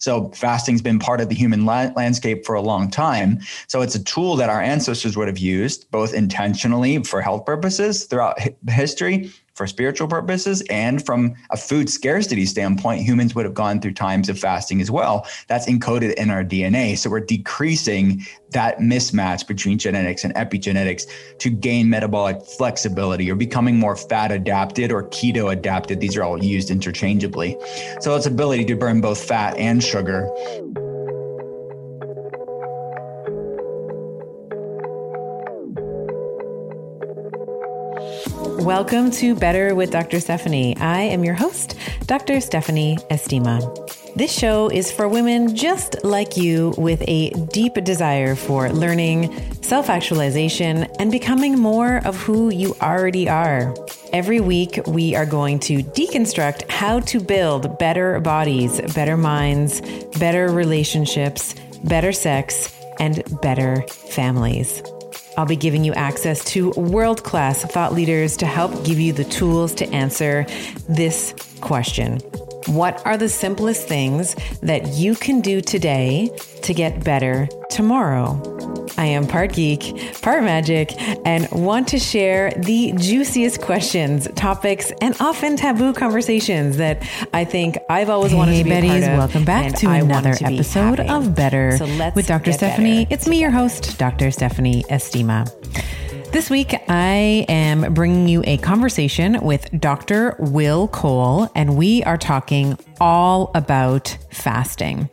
So fasting's been part of the human la- landscape for a long time. So it's a tool that our ancestors would have used both intentionally for health purposes throughout history for spiritual purposes and from a food scarcity standpoint, humans would have gone through times of fasting as well. That's encoded in our DNA. So we're decreasing that mismatch between genetics and epigenetics to gain metabolic flexibility or becoming more fat adapted or keto adapted. These are all used interchangeably. So it's ability to burn both fat and sugar. Welcome to Better with Dr. Stephanie. I am your host, Dr. Stephanie Estima. This show is for women just like you with a deep desire for learning, self actualization, and becoming more of who you already are. Every week, we are going to deconstruct how to build better bodies, better minds, better relationships, better sex, and better families. I'll be giving you access to world class thought leaders to help give you the tools to answer this question. What are the simplest things that you can do today to get better tomorrow? I am part geek, part magic, and want to share the juiciest questions, topics, and often taboo conversations that I think I've always hey, wanted to be Betties, a part of. Welcome back to another to episode of Better so with Dr. Stephanie. Better. It's me, your host, Dr. Stephanie Estima. This week, I am bringing you a conversation with Dr. Will Cole, and we are talking all about fasting.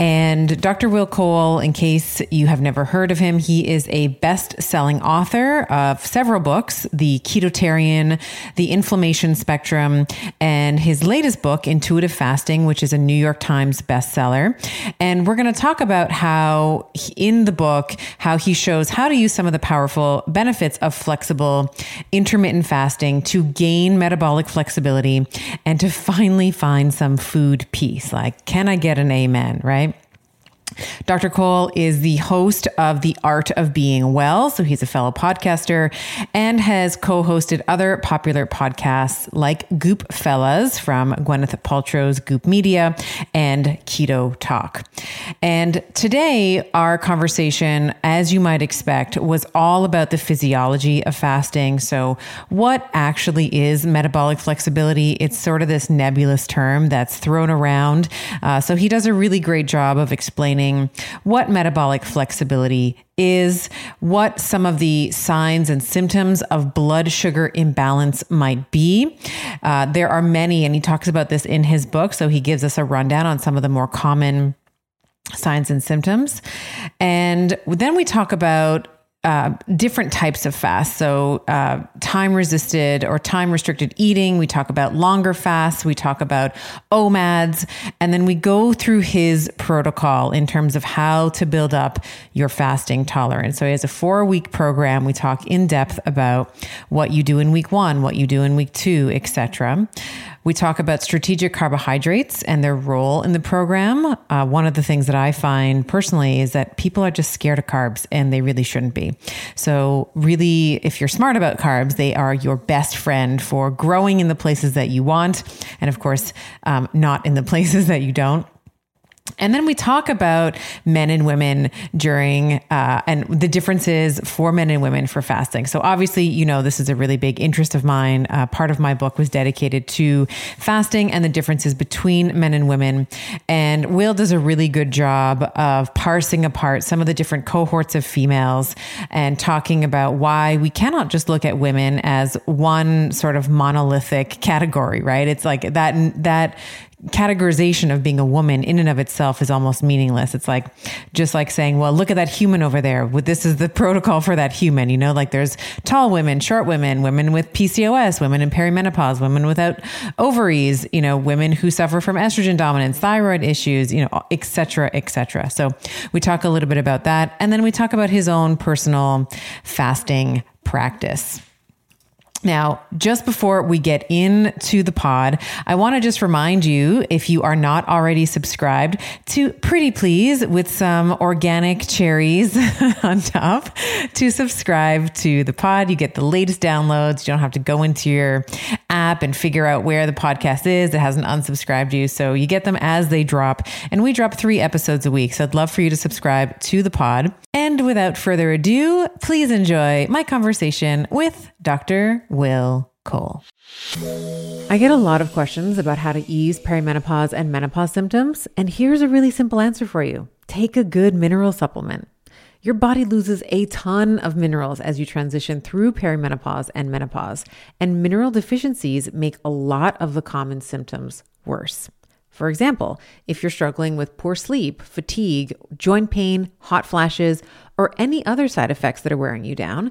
And Dr. Will Cole, in case you have never heard of him, he is a best selling author of several books The Ketotarian, The Inflammation Spectrum, and his latest book, Intuitive Fasting, which is a New York Times bestseller. And we're going to talk about how, in the book, how he shows how to use some of the powerful benefits of flexible intermittent fasting to gain metabolic flexibility and to finally find some food peace. Like, can I get an amen, right? Dr. Cole is the host of The Art of Being Well. So he's a fellow podcaster and has co hosted other popular podcasts like Goop Fellas from Gwyneth Paltrow's Goop Media and Keto Talk. And today, our conversation, as you might expect, was all about the physiology of fasting. So, what actually is metabolic flexibility? It's sort of this nebulous term that's thrown around. Uh, so, he does a really great job of explaining what metabolic flexibility is, what some of the signs and symptoms of blood sugar imbalance might be. Uh, there are many, and he talks about this in his book. So he gives us a rundown on some of the more common signs and symptoms. And then we talk about uh, different types of fasts. So, uh, time resisted or time restricted eating. We talk about longer fasts. We talk about OMADs. And then we go through his protocol in terms of how to build up your fasting tolerance. So, he has a four week program. We talk in depth about what you do in week one, what you do in week two, etc. We talk about strategic carbohydrates and their role in the program. Uh, one of the things that I find personally is that people are just scared of carbs and they really shouldn't be. So, really, if you're smart about carbs, they are your best friend for growing in the places that you want. And of course, um, not in the places that you don't. And then we talk about men and women during uh, and the differences for men and women for fasting. So obviously, you know, this is a really big interest of mine. Uh, part of my book was dedicated to fasting and the differences between men and women. And Will does a really good job of parsing apart some of the different cohorts of females and talking about why we cannot just look at women as one sort of monolithic category, right? It's like that that categorization of being a woman in and of itself is almost meaningless. It's like just like saying, well, look at that human over there. This is the protocol for that human. You know, like there's tall women, short women, women with PCOS, women in perimenopause, women without ovaries, you know, women who suffer from estrogen dominance, thyroid issues, you know, et cetera, et cetera. So we talk a little bit about that. And then we talk about his own personal fasting practice. Now, just before we get into the pod, I want to just remind you if you are not already subscribed to Pretty Please with some organic cherries on top to subscribe to the pod. You get the latest downloads. You don't have to go into your app and figure out where the podcast is. It hasn't unsubscribed you. So you get them as they drop. And we drop three episodes a week. So I'd love for you to subscribe to the pod. And without further ado, please enjoy my conversation with Dr. Will Cole. I get a lot of questions about how to ease perimenopause and menopause symptoms, and here's a really simple answer for you take a good mineral supplement. Your body loses a ton of minerals as you transition through perimenopause and menopause, and mineral deficiencies make a lot of the common symptoms worse. For example, if you're struggling with poor sleep, fatigue, joint pain, hot flashes, or any other side effects that are wearing you down,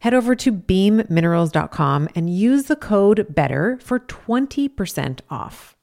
Head over to beamminerals.com and use the code BETTER for 20% off.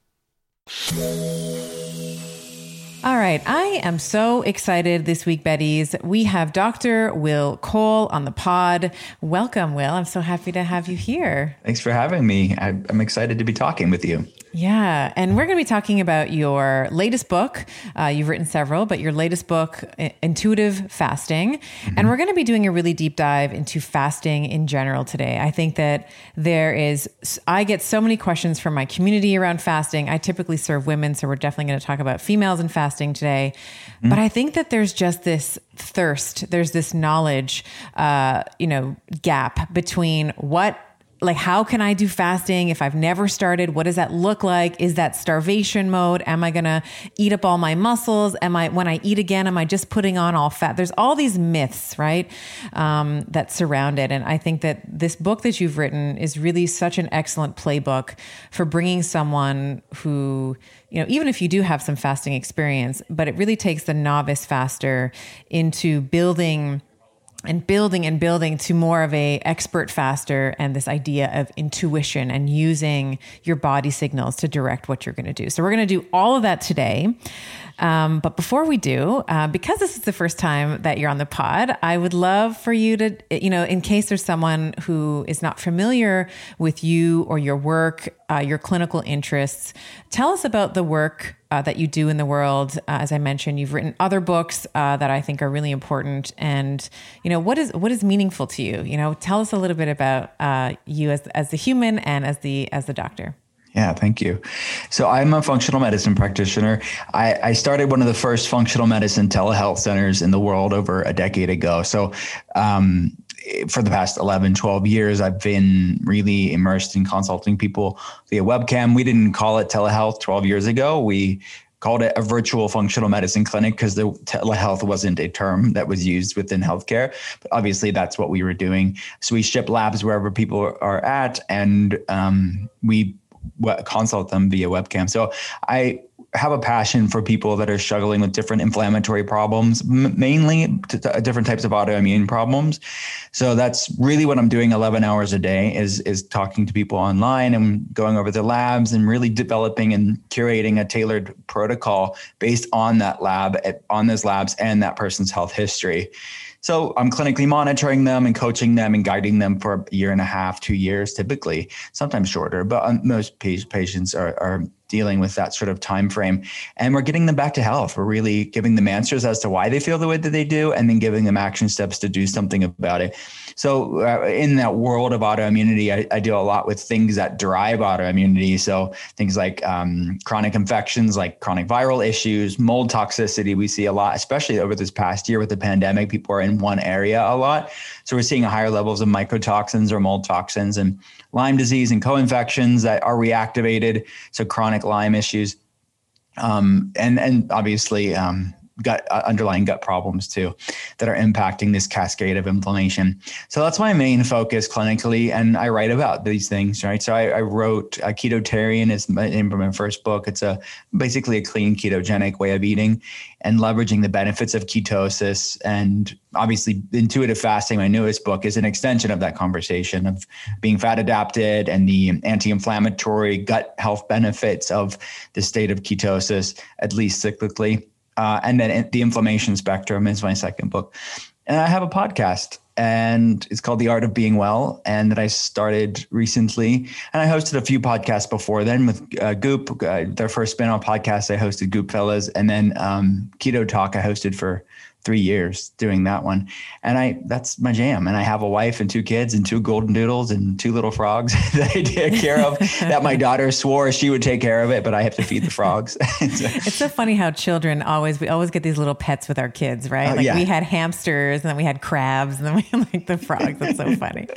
All right. I am so excited this week, Betties. We have Dr. Will Cole on the pod. Welcome, Will. I'm so happy to have you here. Thanks for having me. I'm excited to be talking with you. Yeah. And we're going to be talking about your latest book. Uh, you've written several, but your latest book, Intuitive Fasting. Mm-hmm. And we're going to be doing a really deep dive into fasting in general today. I think that there is, I get so many questions from my community around fasting. I typically serve women, so we're definitely going to talk about females and fasting today. Mm-hmm. But I think that there's just this thirst, there's this knowledge, uh, you know, gap between what like how can i do fasting? If i've never started what does that look like? Is that starvation mode? Am i going to eat up all my muscles? Am i when i eat again am i just putting on all fat? There's all these myths right um, that surround it. And i think that this book that you've written is really such an excellent playbook for bringing someone who you know even if you do have some fasting experience but it really takes the novice faster into building and building and building to more of a expert faster and this idea of intuition and using your body signals to direct what you're going to do. So we're going to do all of that today. Um, but before we do, uh, because this is the first time that you're on the pod, I would love for you to, you know, in case there's someone who is not familiar with you or your work, uh, your clinical interests, tell us about the work uh, that you do in the world. Uh, as I mentioned, you've written other books uh, that I think are really important, and you know what is what is meaningful to you. You know, tell us a little bit about uh, you as as the human and as the as the doctor. Yeah, thank you. So I'm a functional medicine practitioner. I, I, started one of the first functional medicine telehealth centers in the world over a decade ago. So um, for the past 11, 12 years, I've been really immersed in consulting people via webcam. We didn't call it telehealth 12 years ago. We called it a virtual functional medicine clinic because the telehealth wasn't a term that was used within healthcare. But obviously, that's what we were doing. So we ship labs wherever people are at, and um, we consult them via webcam. So I have a passion for people that are struggling with different inflammatory problems, m- mainly t- t- different types of autoimmune problems. So that's really what I'm doing 11 hours a day is is talking to people online and going over the labs and really developing and curating a tailored protocol based on that lab at, on those labs and that person's health history. So I'm clinically monitoring them and coaching them and guiding them for a year and a half, two years, typically, sometimes shorter. But um, most patients are, are dealing with that sort of time frame and we're getting them back to health. We're really giving them answers as to why they feel the way that they do and then giving them action steps to do something about it. So uh, in that world of autoimmunity I, I, do a lot with things that drive autoimmunity. So things like um, chronic infections like chronic viral issues mold toxicity we see a lot especially over this past year with the pandemic people are in one area a lot. So we're seeing higher levels of mycotoxins or mold toxins. And Lyme disease and co-infections that are reactivated. So chronic Lyme issues. Um, and and obviously um, gut uh, underlying gut problems too that are impacting this cascade of inflammation. So that's my main focus clinically, and I write about these things, right? So I, I wrote uh, Ketotarian is my my first book. It's a basically a clean ketogenic way of eating and leveraging the benefits of ketosis and obviously intuitive fasting my newest book is an extension of that conversation of being fat adapted and the anti-inflammatory gut health benefits of the state of ketosis at least cyclically uh, and then the inflammation spectrum is my second book and i have a podcast and it's called The Art of Being Well, and that I started recently. And I hosted a few podcasts before then with uh, Goop, uh, their first spin-off podcast. I hosted Goop Fellas, and then um, Keto Talk I hosted for three years doing that one. And I that's my jam. And I have a wife and two kids and two golden doodles and two little frogs that I take care of that my daughter swore she would take care of it, but I have to feed the frogs. it's so funny how children always we always get these little pets with our kids, right? Uh, like yeah. we had hamsters and then we had crabs and then we had like the frogs. That's so funny.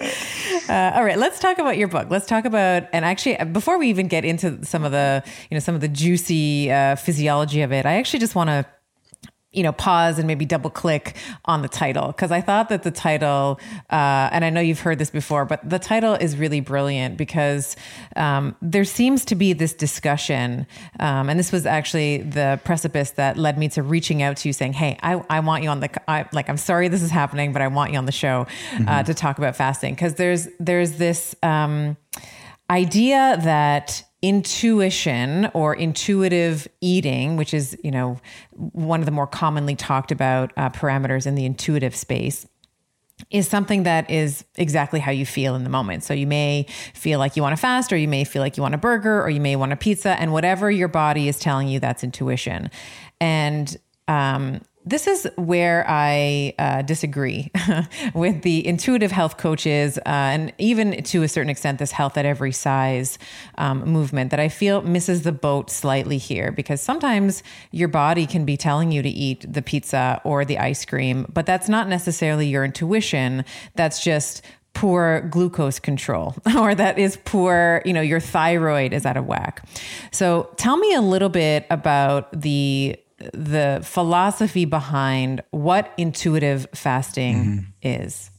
Uh, all right, let's talk about your book. Let's talk about and actually before we even get into some of the you know some of the juicy uh, physiology of it, I actually just want to you know, pause and maybe double click on the title because I thought that the title, uh, and I know you've heard this before, but the title is really brilliant because um, there seems to be this discussion, um, and this was actually the precipice that led me to reaching out to you saying, "Hey, I, I want you on the I, like I'm sorry this is happening, but I want you on the show uh, mm-hmm. to talk about fasting because there's there's this um, idea that." Intuition or intuitive eating, which is, you know, one of the more commonly talked about uh, parameters in the intuitive space is something that is exactly how you feel in the moment. So you may feel like you want to fast, or you may feel like you want a burger, or you may want a pizza, and whatever your body is telling you, that's intuition. And um, this is where I uh, disagree with the intuitive health coaches uh, and even to a certain extent, this health at every size um, movement that I feel misses the boat slightly here because sometimes your body can be telling you to eat the pizza or the ice cream, but that's not necessarily your intuition. That's just poor glucose control or that is poor, you know, your thyroid is out of whack. So tell me a little bit about the the philosophy behind what intuitive fasting mm-hmm. is.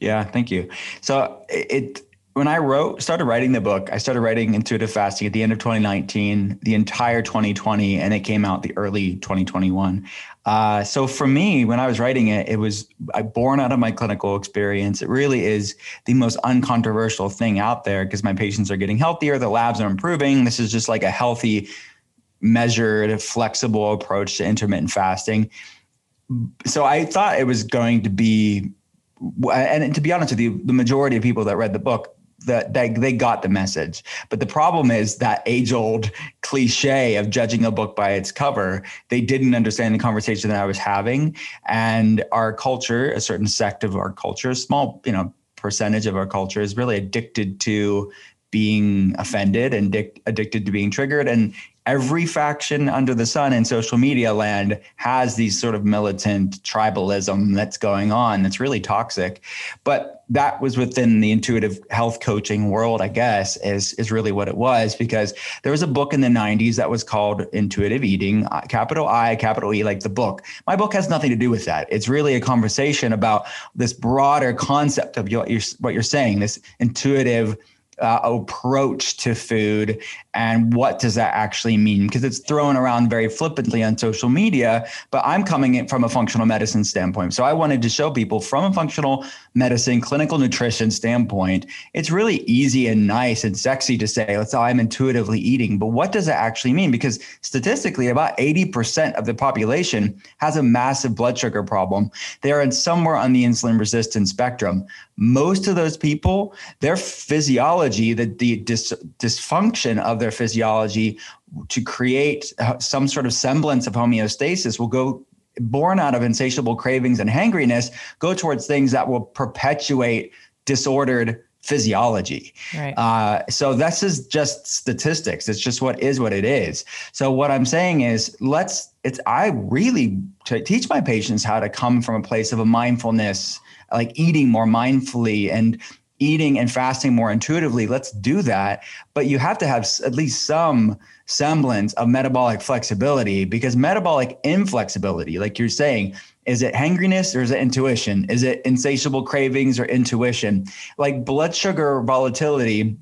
Yeah, thank you. So it when I wrote started writing the book, I started writing intuitive fasting at the end of 2019, the entire 2020, and it came out the early 2021. Uh, so for me, when I was writing it, it was born out of my clinical experience. It really is the most uncontroversial thing out there because my patients are getting healthier, the labs are improving. This is just like a healthy measured, flexible approach to intermittent fasting. So I thought it was going to be, and to be honest with you, the majority of people that read the book that they, they got the message. But the problem is that age old cliche of judging a book by its cover. They didn't understand the conversation that I was having. And our culture, a certain sect of our culture, small, you know, percentage of our culture is really addicted to being offended and dic- addicted to being triggered. And every faction under the sun in social media land has these sort of militant tribalism that's going on that's really toxic. But that was within the intuitive health coaching world i guess is is really what it was because there was a book in the 90s that was called intuitive eating uh, capital i capital e like the book. My book has nothing to do with that. It's really a conversation about this broader concept of what you're, what you're saying this intuitive uh, approach to food and what does that actually mean? Because it's thrown around very flippantly on social media but i'm coming in from a functional medicine standpoint. So i wanted to show people from a functional medicine clinical nutrition standpoint it's really easy and nice and sexy to say let's say i'm intuitively eating but what does that actually mean? Because statistically about 80% of the population has a massive blood sugar problem. They're in somewhere on the insulin resistance spectrum. Most of those people their physiology the, the dis- dysfunction of their physiology to create uh, some sort of semblance of homeostasis will go born out of insatiable cravings and hangriness go towards things that will perpetuate disordered physiology. Right. Uh, so this is just statistics. It's just what is what it is. So what I'm saying is, let's. It's I really teach my patients how to come from a place of a mindfulness, like eating more mindfully and eating and fasting more intuitively, let's do that. But you have to have at least some semblance of metabolic flexibility because metabolic inflexibility, like you're saying, is it hangriness or is it intuition? Is it insatiable cravings or intuition? Like blood sugar volatility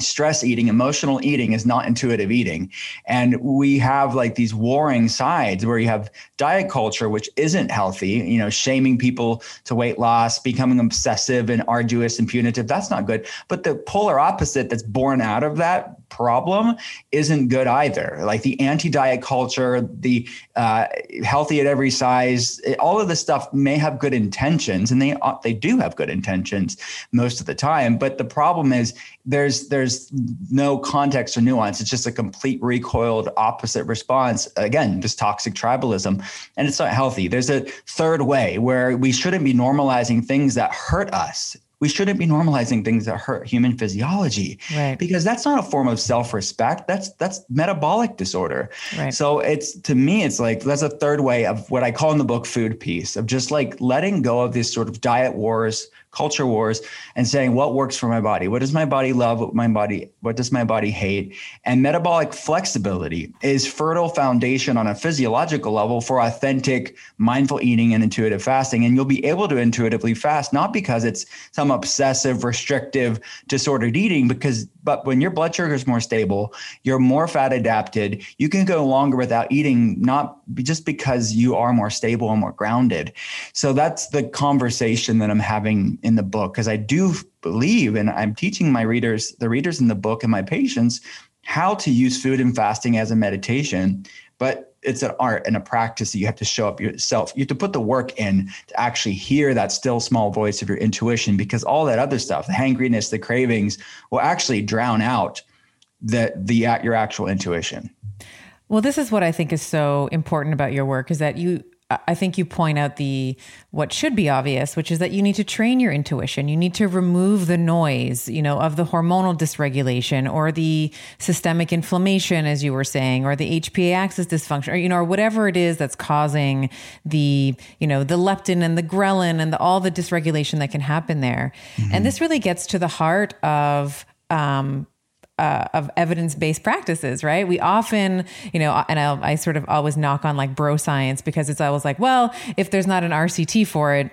stress eating, emotional eating is not intuitive eating. And we have like these warring sides where you have diet culture, which isn't healthy, you know, shaming people to weight loss, becoming obsessive and arduous and punitive. That's not good. But the polar opposite that's born out of that problem isn't good either. Like the anti diet culture, the uh, healthy at every size, all of this stuff may have good intentions and they, uh, they do have good intentions most of the time. But the problem is there's, there's there's no context or nuance. It's just a complete recoiled opposite response. Again, just toxic tribalism, and it's not healthy. There's a third way where we shouldn't be normalizing things that hurt us we shouldn't be normalizing things that hurt human physiology right. because that's not a form of self-respect that's that's metabolic disorder right. so it's to me it's like that's a third way of what i call in the book food peace of just like letting go of these sort of diet wars culture wars and saying what works for my body? What does my body love? What my body what does my body hate? And metabolic flexibility is fertile foundation on a physiological level for authentic mindful eating and intuitive fasting. And you'll be able to intuitively fast not because it's some obsessive restrictive disordered eating because but when your blood sugar is more stable you're more fat adapted you can go longer without eating not just because you are more stable and more grounded so that's the conversation that i'm having in the book because I do believe, and I'm teaching my readers, the readers in the book and my patients, how to use food and fasting as a meditation. But it's an art and a practice that you have to show up yourself. You have to put the work in to actually hear that still small voice of your intuition because all that other stuff, the hangriness, the cravings, will actually drown out the the your actual intuition. Well, this is what I think is so important about your work is that you I think you point out the what should be obvious, which is that you need to train your intuition. You need to remove the noise, you know, of the hormonal dysregulation or the systemic inflammation, as you were saying, or the HPA axis dysfunction, or you know, or whatever it is that's causing the, you know, the leptin and the ghrelin and the, all the dysregulation that can happen there. Mm-hmm. And this really gets to the heart of um, uh, of evidence based practices, right? We often, you know, and I'll, I sort of always knock on like bro science because it's always like, well, if there's not an RCT for it,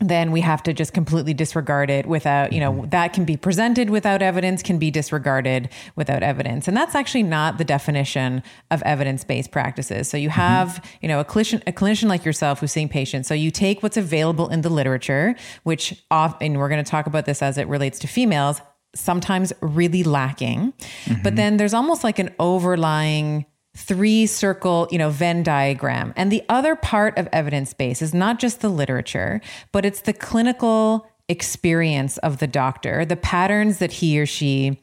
then we have to just completely disregard it without, you know, mm-hmm. that can be presented without evidence, can be disregarded without evidence. And that's actually not the definition of evidence based practices. So you mm-hmm. have, you know, a clinician, a clinician like yourself who's seeing patients. So you take what's available in the literature, which often, we're going to talk about this as it relates to females, sometimes really lacking. Mm-hmm. But then there's almost like an overlying three circle, you know, Venn diagram. And the other part of evidence base is not just the literature, but it's the clinical experience of the doctor, the patterns that he or she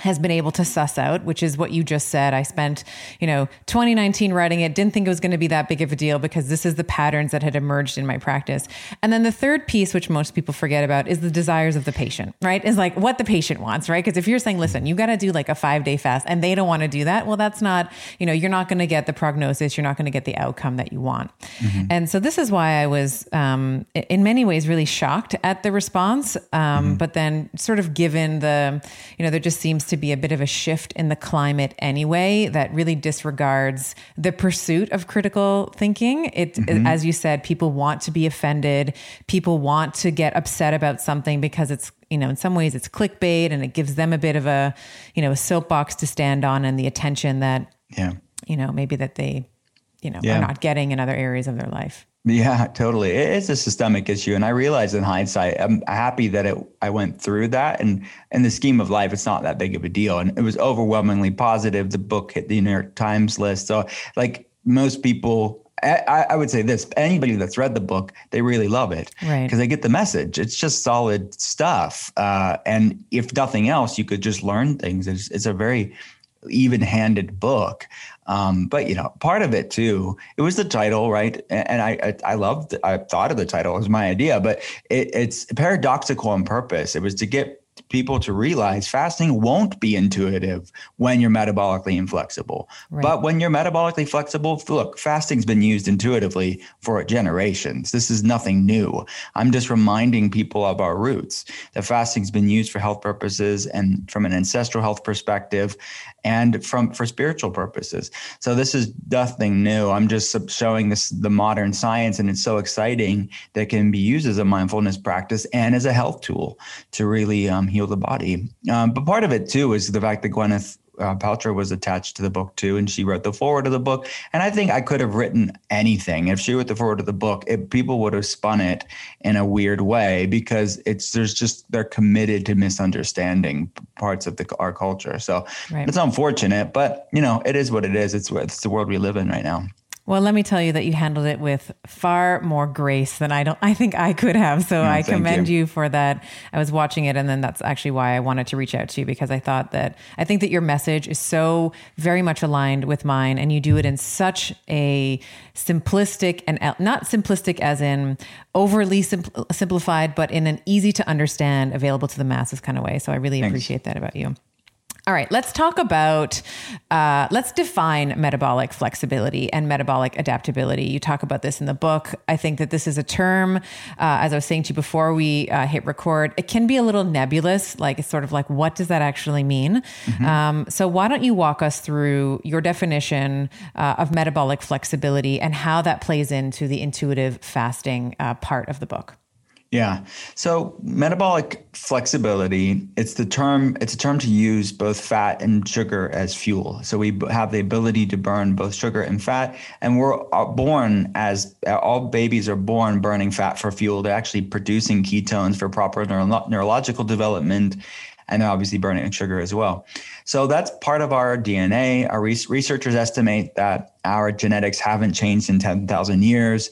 has been able to suss out, which is what you just said. I spent, you know, 2019 writing it, didn't think it was going to be that big of a deal because this is the patterns that had emerged in my practice. And then the third piece, which most people forget about, is the desires of the patient, right? Is like what the patient wants, right? Because if you're saying, listen, you got to do like a five day fast and they don't want to do that, well, that's not, you know, you're not going to get the prognosis, you're not going to get the outcome that you want. Mm-hmm. And so this is why I was, um, in many ways, really shocked at the response. Um, mm-hmm. But then sort of given the, you know, there just seems to be a bit of a shift in the climate anyway that really disregards the pursuit of critical thinking. It, mm-hmm. as you said, people want to be offended. People want to get upset about something because it's, you know, in some ways it's clickbait and it gives them a bit of a, you know, a soapbox to stand on and the attention that, yeah, you know, maybe that they, you know, yeah. are not getting in other areas of their life. Yeah, totally. It's a systemic issue, and I realize in hindsight, I'm happy that it, I went through that. And in the scheme of life, it's not that big of a deal, and it was overwhelmingly positive. The book hit the New York Times list, so like most people. I, I would say this: anybody that's read the book, they really love it because right. they get the message. It's just solid stuff, uh, and if nothing else, you could just learn things. It's, it's a very even-handed book. Um, but you know, part of it too, it was the title, right? And I, I, I loved, I thought of the title as my idea, but it, it's paradoxical on purpose. It was to get people to realize fasting won't be intuitive when you're metabolically inflexible. Right. But when you're metabolically flexible, look, fasting's been used intuitively for generations. This is nothing new. I'm just reminding people of our roots that fasting's been used for health purposes and from an ancestral health perspective and from for spiritual purposes. So this is nothing new. I'm just showing this the modern science and it's so exciting that can be used as a mindfulness practice and as a health tool to really um, heal the body. Um, but part of it too is the fact that Gwyneth uh, Paltrow was attached to the book too, and she wrote the foreword of the book. And I think I could have written anything if she wrote the foreword of the book. It, people would have spun it in a weird way because it's there's just they're committed to misunderstanding parts of the our culture. So right. it's unfortunate, but you know it is what it is. It's it's the world we live in right now. Well, let me tell you that you handled it with far more grace than I don't I think I could have. So mm, I commend you. you. for that. I was watching it and then that's actually why I wanted to reach out to you because I thought that I think that your message is so very much aligned with mine and you do it in such a simplistic and not simplistic as in overly simpl- simplified but in an easy to understand available to the masses kind of way. So I really Thanks. appreciate that about you. All right, let's talk about, uh, let's define metabolic flexibility and metabolic adaptability. You talk about this in the book. I think that this is a term, uh, as I was saying to you before we uh, hit record, it can be a little nebulous. Like, it's sort of like, what does that actually mean? Mm-hmm. Um, so, why don't you walk us through your definition uh, of metabolic flexibility and how that plays into the intuitive fasting uh, part of the book? Yeah. So metabolic flexibility, it's the term it's a term to use both fat and sugar as fuel. So we have the ability to burn both sugar and fat and we're uh, born as all babies are born burning fat for fuel. They're actually producing ketones for proper neuro- neurological development and obviously burning sugar as well. So that's part of our DNA. Our re- researchers estimate that our genetics haven't changed in 10,000 years.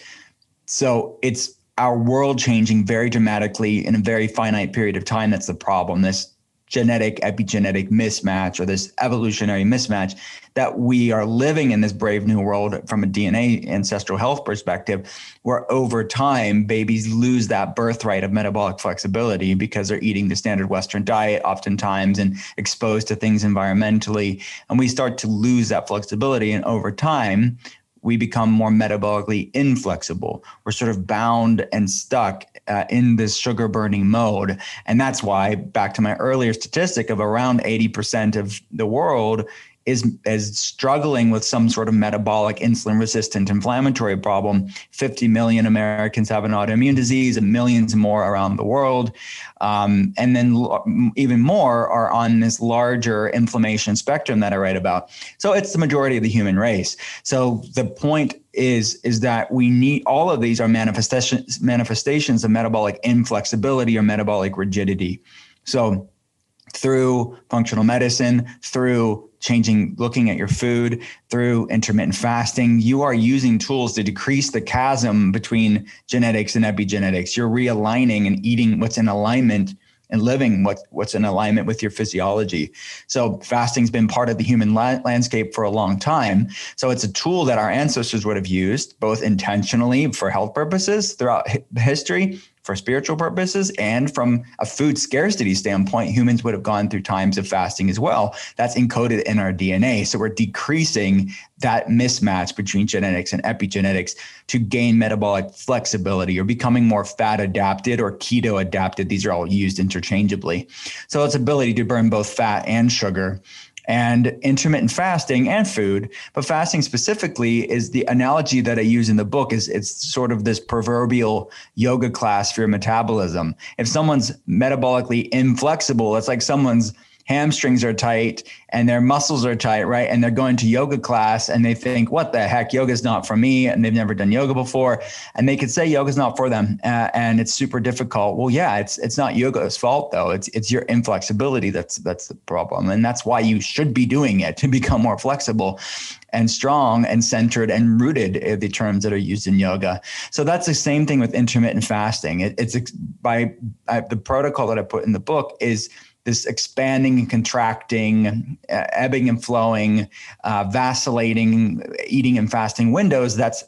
So it's our world changing very dramatically in a very finite period of time. That's the problem. This genetic epigenetic mismatch or this evolutionary mismatch that we are living in this brave new world from a DNA ancestral health perspective, where over time babies lose that birthright of metabolic flexibility because they're eating the standard Western diet oftentimes and exposed to things environmentally. And we start to lose that flexibility. And over time, we become more metabolically inflexible. We're sort of bound and stuck uh, in this sugar burning mode. And that's why, back to my earlier statistic of around 80% of the world is is struggling with some sort of metabolic insulin resistant inflammatory problem. 50 million americans have an autoimmune disease and millions more around the world. Um, and then even more are on this larger inflammation spectrum that i write about. So it's the majority of the human race. So the point is is that we need all of these are manifestations manifestations of metabolic inflexibility or metabolic rigidity. So through functional medicine, through changing, looking at your food, through intermittent fasting, you are using tools to decrease the chasm between genetics and epigenetics. You're realigning and eating what's in alignment and living what, what's in alignment with your physiology. So fasting's been part of the human la- landscape for a long time. So it's a tool that our ancestors would have used both intentionally for health purposes throughout history for spiritual purposes and from a food scarcity standpoint, humans would have gone through times of fasting as well. That's encoded in our DNA. So we're decreasing that mismatch between genetics and epigenetics to gain metabolic flexibility or becoming more fat adapted or keto adapted. These are all used interchangeably. So it's ability to burn both fat and sugar and intermittent fasting and food. But fasting specifically is the analogy that I use in the book is it's sort of this proverbial yoga class for your metabolism. If someone's metabolically inflexible, it's like someone's hamstrings are tight and their muscles are tight, right? And they're going to yoga class and they think, what the heck, yoga's not for me. And they've never done yoga before. And they could say yoga's not for them uh, and it's super difficult. Well, yeah, it's, it's not yoga's fault though. It's, it's your inflexibility that's, that's the problem. And that's why you should be doing it to become more flexible and strong and centered and rooted in the terms that are used in yoga. So that's the same thing with intermittent fasting. It, it's by I, the protocol that I put in the book is this expanding and contracting, uh, ebbing and flowing, uh, vacillating, eating and fasting windows. That's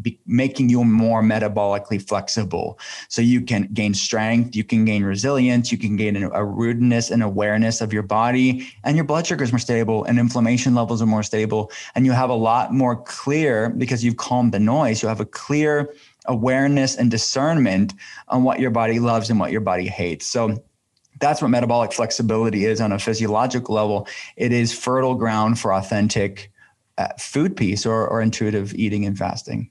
be, making you more metabolically flexible. So you can gain strength, you can gain resilience, you can gain a rudeness and awareness of your body, and your blood sugar is more stable, and inflammation levels are more stable, and you have a lot more clear because you've calmed the noise. You have a clear awareness and discernment on what your body loves and what your body hates. So that's what metabolic flexibility is on a physiological level. It is fertile ground for authentic uh, food peace or, or intuitive eating and fasting.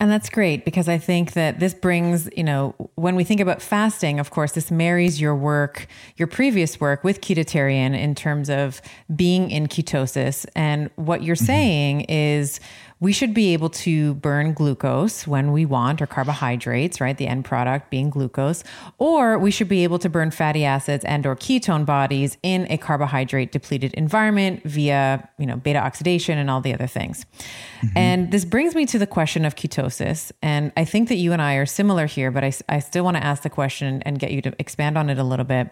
And that's great because I think that this brings, you know, when we think about fasting, of course, this marries your work, your previous work with Ketotarian in terms of being in ketosis. And what you're mm-hmm. saying is we should be able to burn glucose when we want or carbohydrates right the end product being glucose or we should be able to burn fatty acids and or ketone bodies in a carbohydrate depleted environment via you know beta oxidation and all the other things mm-hmm. and this brings me to the question of ketosis and i think that you and i are similar here but i, I still want to ask the question and get you to expand on it a little bit.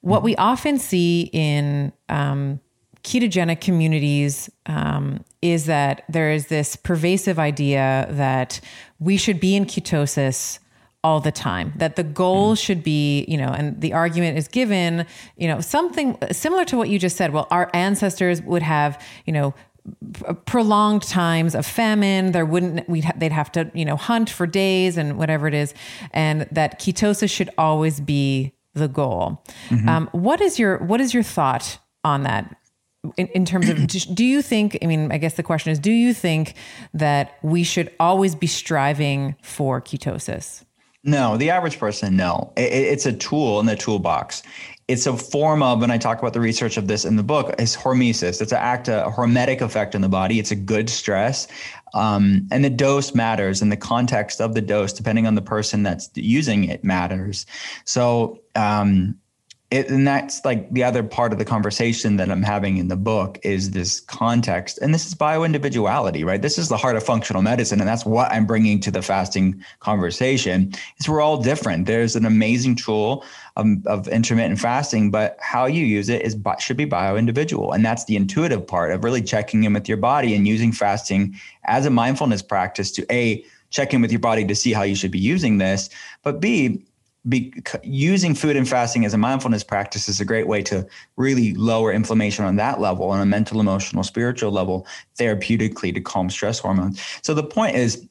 What we often see in um, ketogenic communities um, is that there is this pervasive idea that we should be in ketosis all the time that the goal mm. should be you know and the argument is given you know something similar to what you just said. Well our ancestors would have you know prolonged times of famine. There wouldn't we'd ha- they'd have to you know hunt for days and whatever it is and that ketosis should always be the goal. Mm-hmm. um, what is your what is your thought on that in, in terms of do you think i mean i guess the question is do you think that we should always be striving for ketosis? No the average person no. It, it's a tool in the toolbox it's a form of, and I talk about the research of this in the book, is hormesis. It's an act, a hormetic effect in the body. It's a good stress. Um, and the dose matters and the context of the dose, depending on the person that's using it, matters. So, um, it, and that's like the other part of the conversation that I'm having in the book is this context. And this is bioindividuality, right? This is the heart of functional medicine. And that's what I'm bringing to the fasting conversation is we're all different. There's an amazing tool of, of intermittent fasting, but how you use it is should be bio-individual. And that's the intuitive part of really checking in with your body and using fasting as a mindfulness practice to A, check in with your body to see how you should be using this, but B, be, using food and fasting as a mindfulness practice is a great way to really lower inflammation on that level, on a mental, emotional, spiritual level, therapeutically to calm stress hormones. So the point is,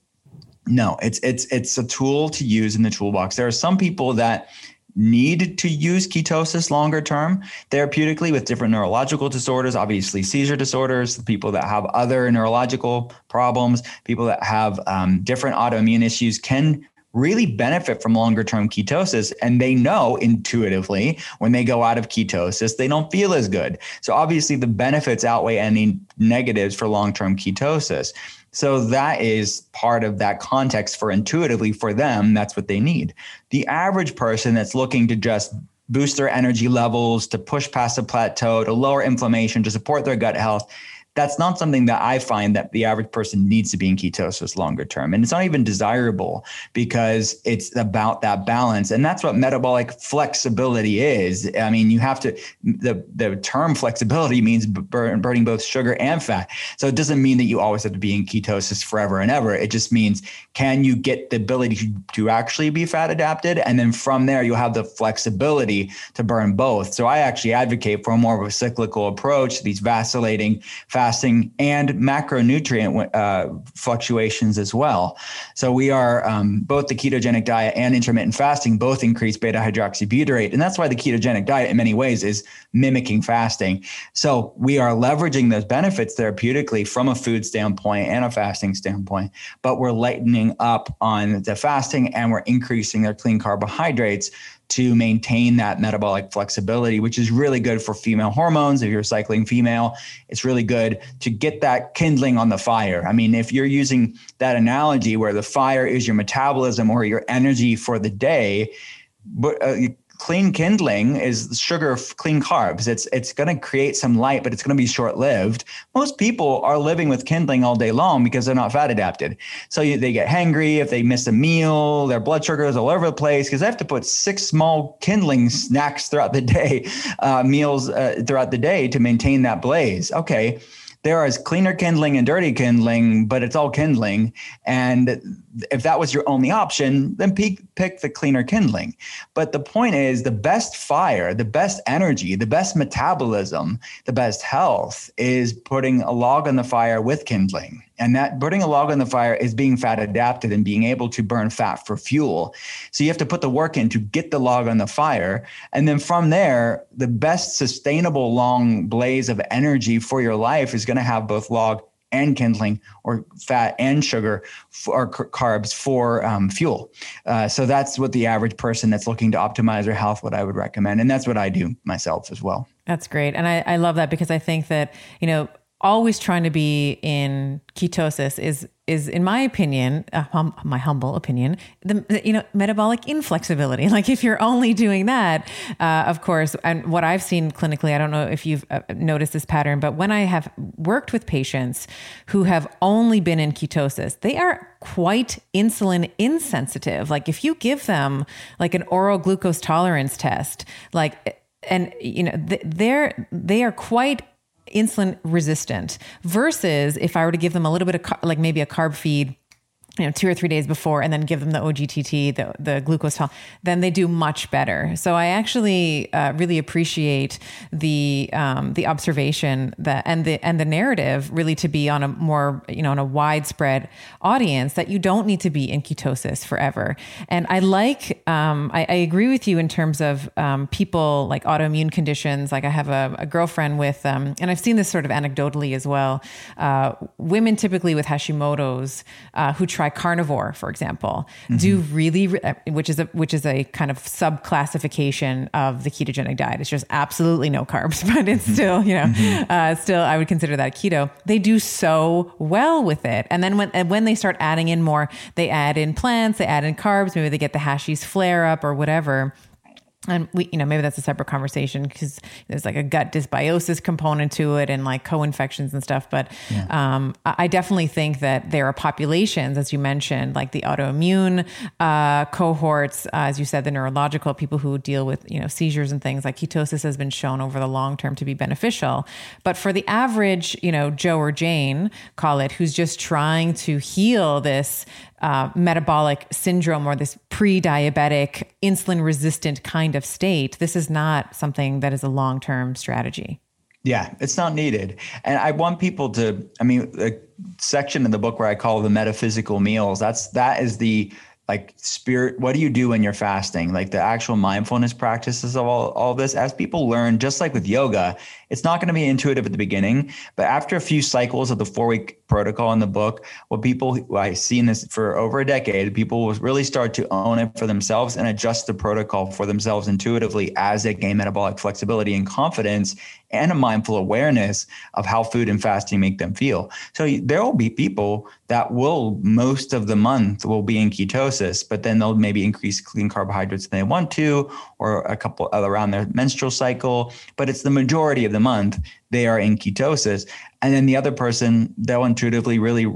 no, it's it's it's a tool to use in the toolbox. There are some people that need to use ketosis longer term therapeutically with different neurological disorders, obviously seizure disorders, people that have other neurological problems, people that have um, different autoimmune issues can really benefit from longer term ketosis. And they know intuitively when they go out of ketosis, they don't feel as good. So obviously, the benefits outweigh any negatives for long term ketosis. So that is part of that context for intuitively for them, that's what they need. The average person that's looking to just boost their energy levels, to push past a plateau, to lower inflammation, to support their gut health that's not something that I find that the average person needs to be in ketosis longer term. And it's not even desirable because it's about that balance. And that's what metabolic flexibility is. I mean, you have to, the, the term flexibility means burn, burning both sugar and fat. So it doesn't mean that you always have to be in ketosis forever and ever. It just means can you get the ability to, to actually be fat adapted? And then from there, you'll have the flexibility to burn both. So I actually advocate for a more of a cyclical approach, these vacillating fat fasting and macronutrient uh, fluctuations as well. So we are um, both the ketogenic diet and intermittent fasting both increase beta hydroxybutyrate. And that's why the ketogenic diet in many ways is mimicking fasting. So we are leveraging those benefits therapeutically from a food standpoint and a fasting standpoint, but we're lightening up on the fasting and we're increasing their clean carbohydrates to maintain that metabolic flexibility, which is really good for female hormones. If you're cycling female, it's really good to get that kindling on the fire. I mean, if you're using that analogy where the fire is your metabolism or your energy for the day, but uh, clean kindling is sugar clean carbs. It's it's going to create some light but it's going to be short lived most people are living with kindling all day long because they're not fat adapted. So you, they get hangry if they miss a meal their blood sugar is all over the place because they have to put six small kindling snacks throughout the day uh, meals uh, throughout the day to maintain that blaze. Okay there is cleaner kindling and dirty kindling, but it's all kindling. And if that was your only option, then pick, pick the cleaner kindling. But the point is the best fire, the best energy, the best metabolism, the best health is putting a log on the fire with kindling. And that putting a log on the fire is being fat adapted and being able to burn fat for fuel. So you have to put the work in to get the log on the fire. And then from there, the best sustainable long blaze of energy for your life is going to have both log and kindling or fat and sugar for, or carbs for um, fuel. Uh, so that's what the average person that's looking to optimize their health, what I would recommend. And that's what I do myself as well. That's great. And I, I love that because I think that, you know, always trying to be in ketosis is is in my opinion uh, hum, my humble opinion the you know metabolic inflexibility. Like if you're only doing that uh, of course and what i've seen clinically i don't know if you've uh, noticed this pattern but when i have worked with patients who have only been in ketosis they are quite insulin insensitive. Like if you give them like an oral glucose tolerance test like and you know they're they are quite insulin resistant versus if I were to give them a little bit of like maybe a carb feed you know, two or three days before and then give them the OGTT, the, the glucose then they do much better. So I actually uh, really appreciate the um, the observation that and the and the narrative really to be on a more you know on a widespread audience that you don't need to be in ketosis forever. And I like um, I, I, agree with you in terms of um, people like autoimmune conditions. Like I have a, a girlfriend with um, and I've seen this sort of anecdotally as well. Uh, women typically with Hashimoto's uh, who try try carnivore, for example, mm-hmm. do really, uh, which is a which is a kind of sub classification of the ketogenic diet. It's just absolutely no carbs, but it's mm-hmm. still, you know, mm-hmm. uh, still I would consider that keto. They do so well with it, and then when and when they start adding in more, they add in plants, they add in carbs. Maybe they get the Hashis flare up or whatever and we you know maybe that's a separate conversation because there's like a gut dysbiosis component to it and like co-infections and stuff but yeah. um, i definitely think that there are populations as you mentioned like the autoimmune uh, cohorts uh, as you said the neurological people who deal with you know seizures and things like ketosis has been shown over the long term to be beneficial but for the average you know joe or jane call it who's just trying to heal this uh, metabolic syndrome or this pre diabetic, insulin resistant kind of state, this is not something that is a long term strategy. Yeah, it's not needed. And I want people to, I mean, a section in the book where I call the metaphysical meals, that's that is the like spirit what do you do when you're fasting? Like the actual mindfulness practices of all, all this as people learn just like with yoga it's not going to be intuitive at the beginning but after a few cycles of the four week protocol in the book what people i've seen this for over a decade people will really start to own it for themselves and adjust the protocol for themselves intuitively as they gain metabolic flexibility and confidence and a mindful awareness of how food and fasting make them feel. So there will be people that will most of the month will be in ketosis, but then they'll maybe increase clean carbohydrates if they want to, or a couple uh, around their menstrual cycle. But it's the majority of the month they are in ketosis. And then the other person, they'll intuitively really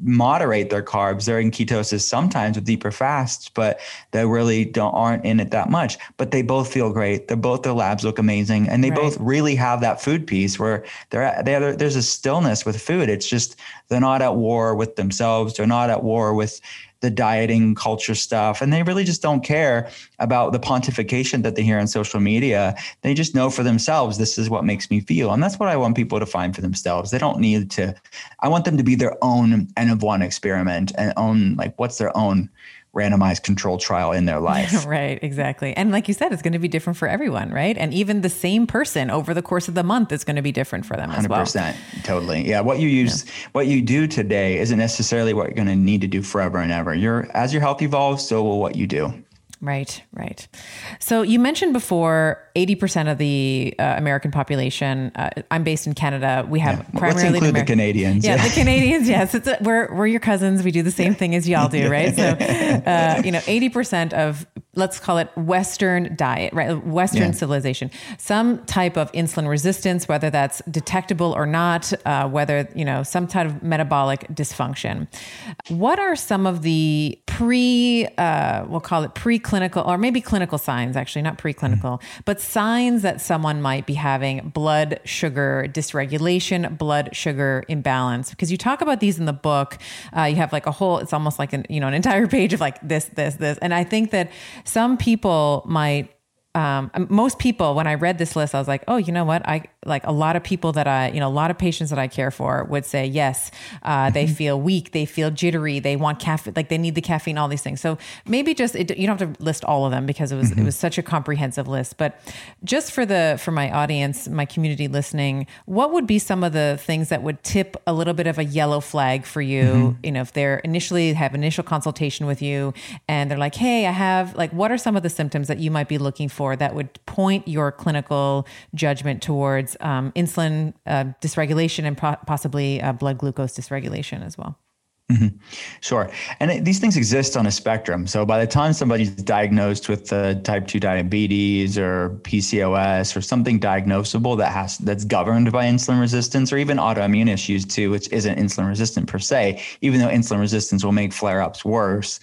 moderate their carbs. They're in ketosis sometimes with deeper fasts, but they really don't aren't in it that much. But they both feel great. They're both their labs look amazing, and they right. both really have that food piece where they're they there's a stillness with food. It's just they're not at war with themselves. They're not at war with the dieting culture stuff. And they really just don't care about the pontification that they hear on social media. They just know for themselves, this is what makes me feel. And that's what I want people to find for themselves. They don't need to, I want them to be their own N of one experiment and own, like, what's their own randomized control trial in their life. right, exactly. And like you said, it's going to be different for everyone, right? And even the same person over the course of the month is going to be different for them 100%, as well. 100%. Totally. Yeah, what you use yeah. what you do today isn't necessarily what you're going to need to do forever and ever. You're as your health evolves, so will what you do. Right, right. So you mentioned before 80% of the uh, American population. Uh, I'm based in Canada. We have yeah. primarily the, Canadians. Yeah, the Canadians. Yes, it's a, we're we're your cousins. We do the same thing as y'all do, right? So, uh, you know, 80% of let's call it Western diet, right? Western yeah. civilization, some type of insulin resistance, whether that's detectable or not, uh, whether, you know, some type of metabolic dysfunction. What are some of the pre, uh, we'll call it preclinical or maybe clinical signs, actually, not preclinical, mm-hmm. but signs that someone might be having blood sugar dysregulation, blood sugar imbalance? Because you talk about these in the book. Uh, you have like a whole, it's almost like an, you know, an entire page of like this, this, this. And I think that some people might um, most people, when I read this list, I was like, oh, you know what? I like a lot of people that I, you know, a lot of patients that I care for would say, yes, uh, they mm-hmm. feel weak, they feel jittery, they want caffeine, like they need the caffeine, all these things. So maybe just, it, you don't have to list all of them because it was, mm-hmm. it was such a comprehensive list, but just for the, for my audience, my community listening, what would be some of the things that would tip a little bit of a yellow flag for you? Mm-hmm. You know, if they're initially have initial consultation with you and they're like, hey, I have like, what are some of the symptoms that you might be looking for? That would point your clinical judgment towards um, insulin uh, dysregulation and possibly uh, blood glucose dysregulation as well. Mm-hmm. Sure. And it, these things exist on a spectrum. So by the time somebody's diagnosed with uh, type 2 diabetes or PCOS or something diagnosable that has that's governed by insulin resistance or even autoimmune issues too, which isn't insulin resistant per se, even though insulin resistance will make flare-ups worse,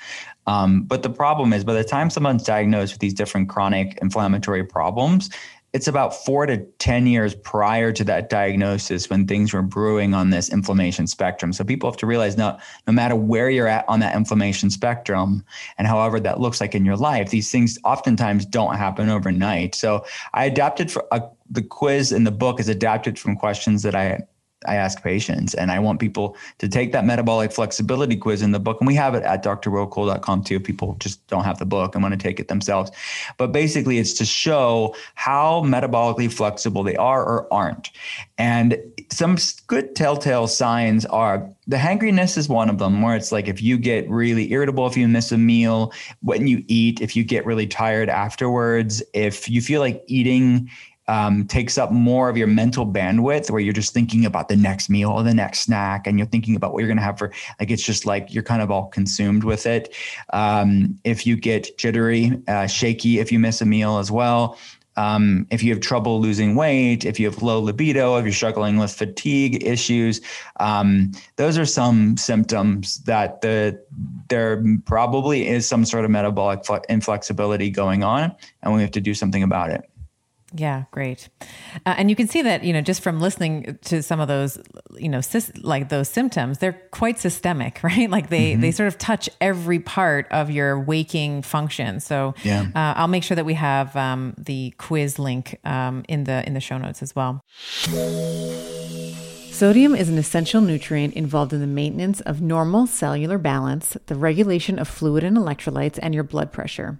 um, but the problem is by the time someone's diagnosed with these different chronic inflammatory problems, it's about four to 10 years prior to that diagnosis when things were brewing on this inflammation spectrum. So people have to realize no, no matter where you're at on that inflammation spectrum and however that looks like in your life, these things oftentimes don't happen overnight. So I adapted for a, the quiz in the book is adapted from questions that I I ask patients and I want people to take that metabolic flexibility quiz in the book. And we have it at drwillcole.com too. If people just don't have the book and want to take it themselves. But basically, it's to show how metabolically flexible they are or aren't. And some good telltale signs are the hangriness is one of them, where it's like if you get really irritable if you miss a meal, when you eat, if you get really tired afterwards, if you feel like eating um, takes up more of your mental bandwidth where you're just thinking about the next meal or the next snack and you're thinking about what you're going to have for like it's just like you're kind of all consumed with it um, if you get jittery uh, shaky if you miss a meal as well um, if you have trouble losing weight, if you have low libido, if you're struggling with fatigue issues, um, those are some symptoms that the there probably is some sort of metabolic inflexibility going on, and we have to do something about it. Yeah, great. Uh, and you can see that, you know, just from listening to some of those, you know, like those symptoms, they're quite systemic, right? Like they mm-hmm. they sort of touch every part of your waking function. So yeah. uh, I'll make sure that we have um, the quiz link um, in the in the show notes as well. Sodium is an essential nutrient involved in the maintenance of normal cellular balance, the regulation of fluid and electrolytes, and your blood pressure.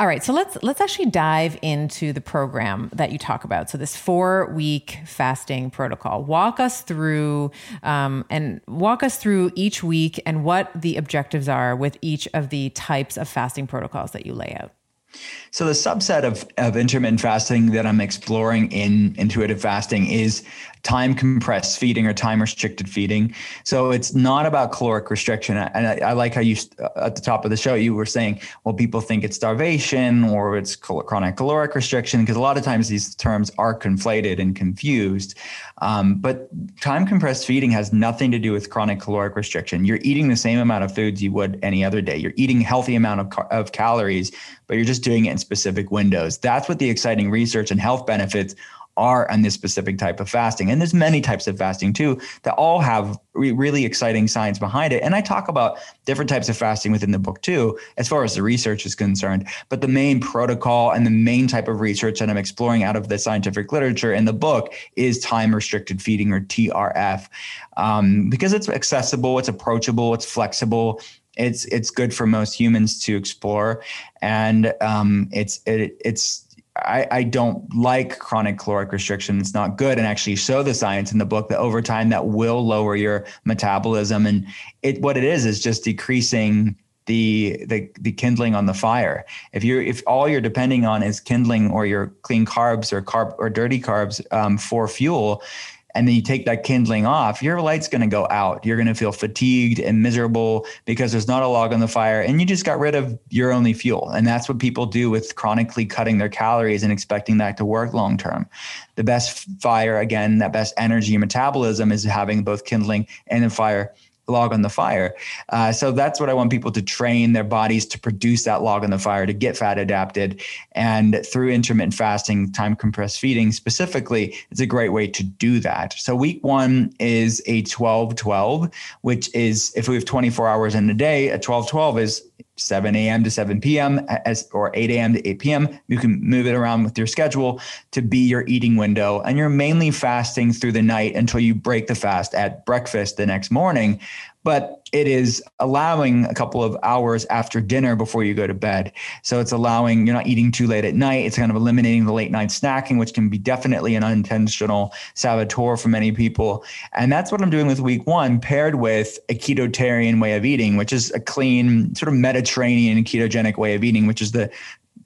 All right, so let's let's actually dive into the program that you talk about. So this four week fasting protocol. Walk us through um, and walk us through each week and what the objectives are with each of the types of fasting protocols that you lay out. So the subset of, of intermittent fasting that I'm exploring in intuitive fasting is time compressed feeding or time restricted feeding. So it's not about caloric restriction. And I, I, like how you, uh, at the top of the show, you were saying, well, people think it's starvation or it's chronic caloric restriction, because a lot of times these terms are conflated and confused. Um, but time compressed feeding has nothing to do with chronic caloric restriction. You're eating the same amount of foods you would any other day. You're eating a healthy amount of, of calories, but you're just doing it in specific windows. That's what the exciting research and health benefits are on this specific type of fasting. And there's many types of fasting too that all have re- really exciting science behind it. And I talk about different types of fasting within the book too, as far as the research is concerned. But the main protocol and the main type of research that I'm exploring out of the scientific literature in the book is time restricted feeding or TRF, um, because it's accessible, it's approachable, it's flexible it's it's good for most humans to explore and um, it's it, it's I, I, don't like chronic caloric restriction. It's not good. And actually show the science in the book that over time that will lower your metabolism. And it what it is is just decreasing the the the kindling on the fire. If you're if all you're depending on is kindling or your clean carbs or carb or dirty carbs um, for fuel, and then you take that kindling off, your light's going to go out. You're going to feel fatigued and miserable because there's not a log on the fire and you just got rid of your only fuel. And that's what people do with chronically cutting their calories and expecting that to work long term. The best fire, again, that best energy metabolism is having both kindling and a fire log on the fire. Uh, so that's what I want people to train their bodies to produce that log on the fire to get fat adapted. And through intermittent fasting, time compressed feeding specifically, it's a great way to do that. So week one is a 12 12, which is if we have 24 hours in a day, a 12 12 is 7 a.m. to 7 p.m. as or 8 a.m. to 8 p.m. You can move it around with your schedule to be your eating window. And you're mainly fasting through the night until you break the fast at breakfast the next morning but it is allowing a couple of hours after dinner before you go to bed. So it's allowing you're not eating too late at night. It's kind of eliminating the late night snacking, which can be definitely an unintentional saboteur for many people. And that's what I'm doing with week one, paired with a ketotarian way of eating, which is a clean, sort of Mediterranean ketogenic way of eating, which is the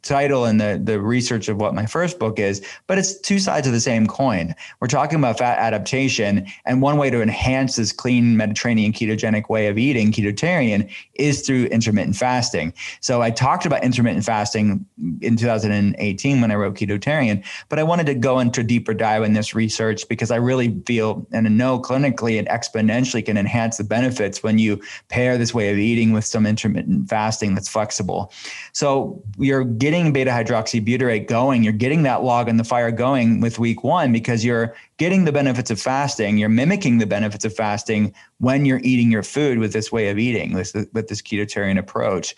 title and the the research of what my first book is, but it's two sides of the same coin. We're talking about fat adaptation, and one way to enhance this clean Mediterranean ketogenic way of eating, ketotarian, is through intermittent fasting. So I talked about intermittent fasting in 2018 when I wrote Ketotarian, but I wanted to go into deeper dive in this research because I really feel and know clinically it exponentially can enhance the benefits when you pair this way of eating with some intermittent fasting that's flexible. So you're getting beta hydroxybutyrate going, you're getting that log in the fire going with week one because you're getting the benefits of fasting, you're mimicking the benefits of fasting when you're eating your food with this way of eating, with, with this ketotarian approach.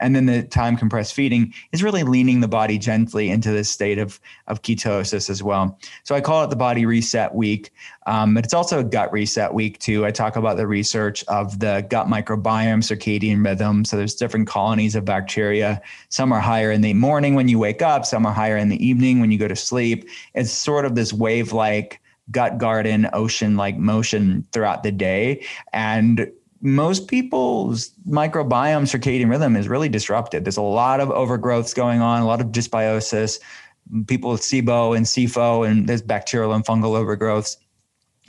And then the time compressed feeding is really leaning the body gently into this state of, of ketosis as well. So I call it the body reset week, um, but it's also a gut reset week too. I talk about the research of the gut microbiome, circadian rhythm. So there's different colonies of bacteria. Some are higher in the morning when you wake up, some are higher in the evening when you go to sleep. It's sort of this wave like gut garden ocean like motion throughout the day and most people's microbiome circadian rhythm is really disrupted. There's a lot of overgrowths going on, a lot of dysbiosis, people with SIBO and SIFO, and there's bacterial and fungal overgrowths.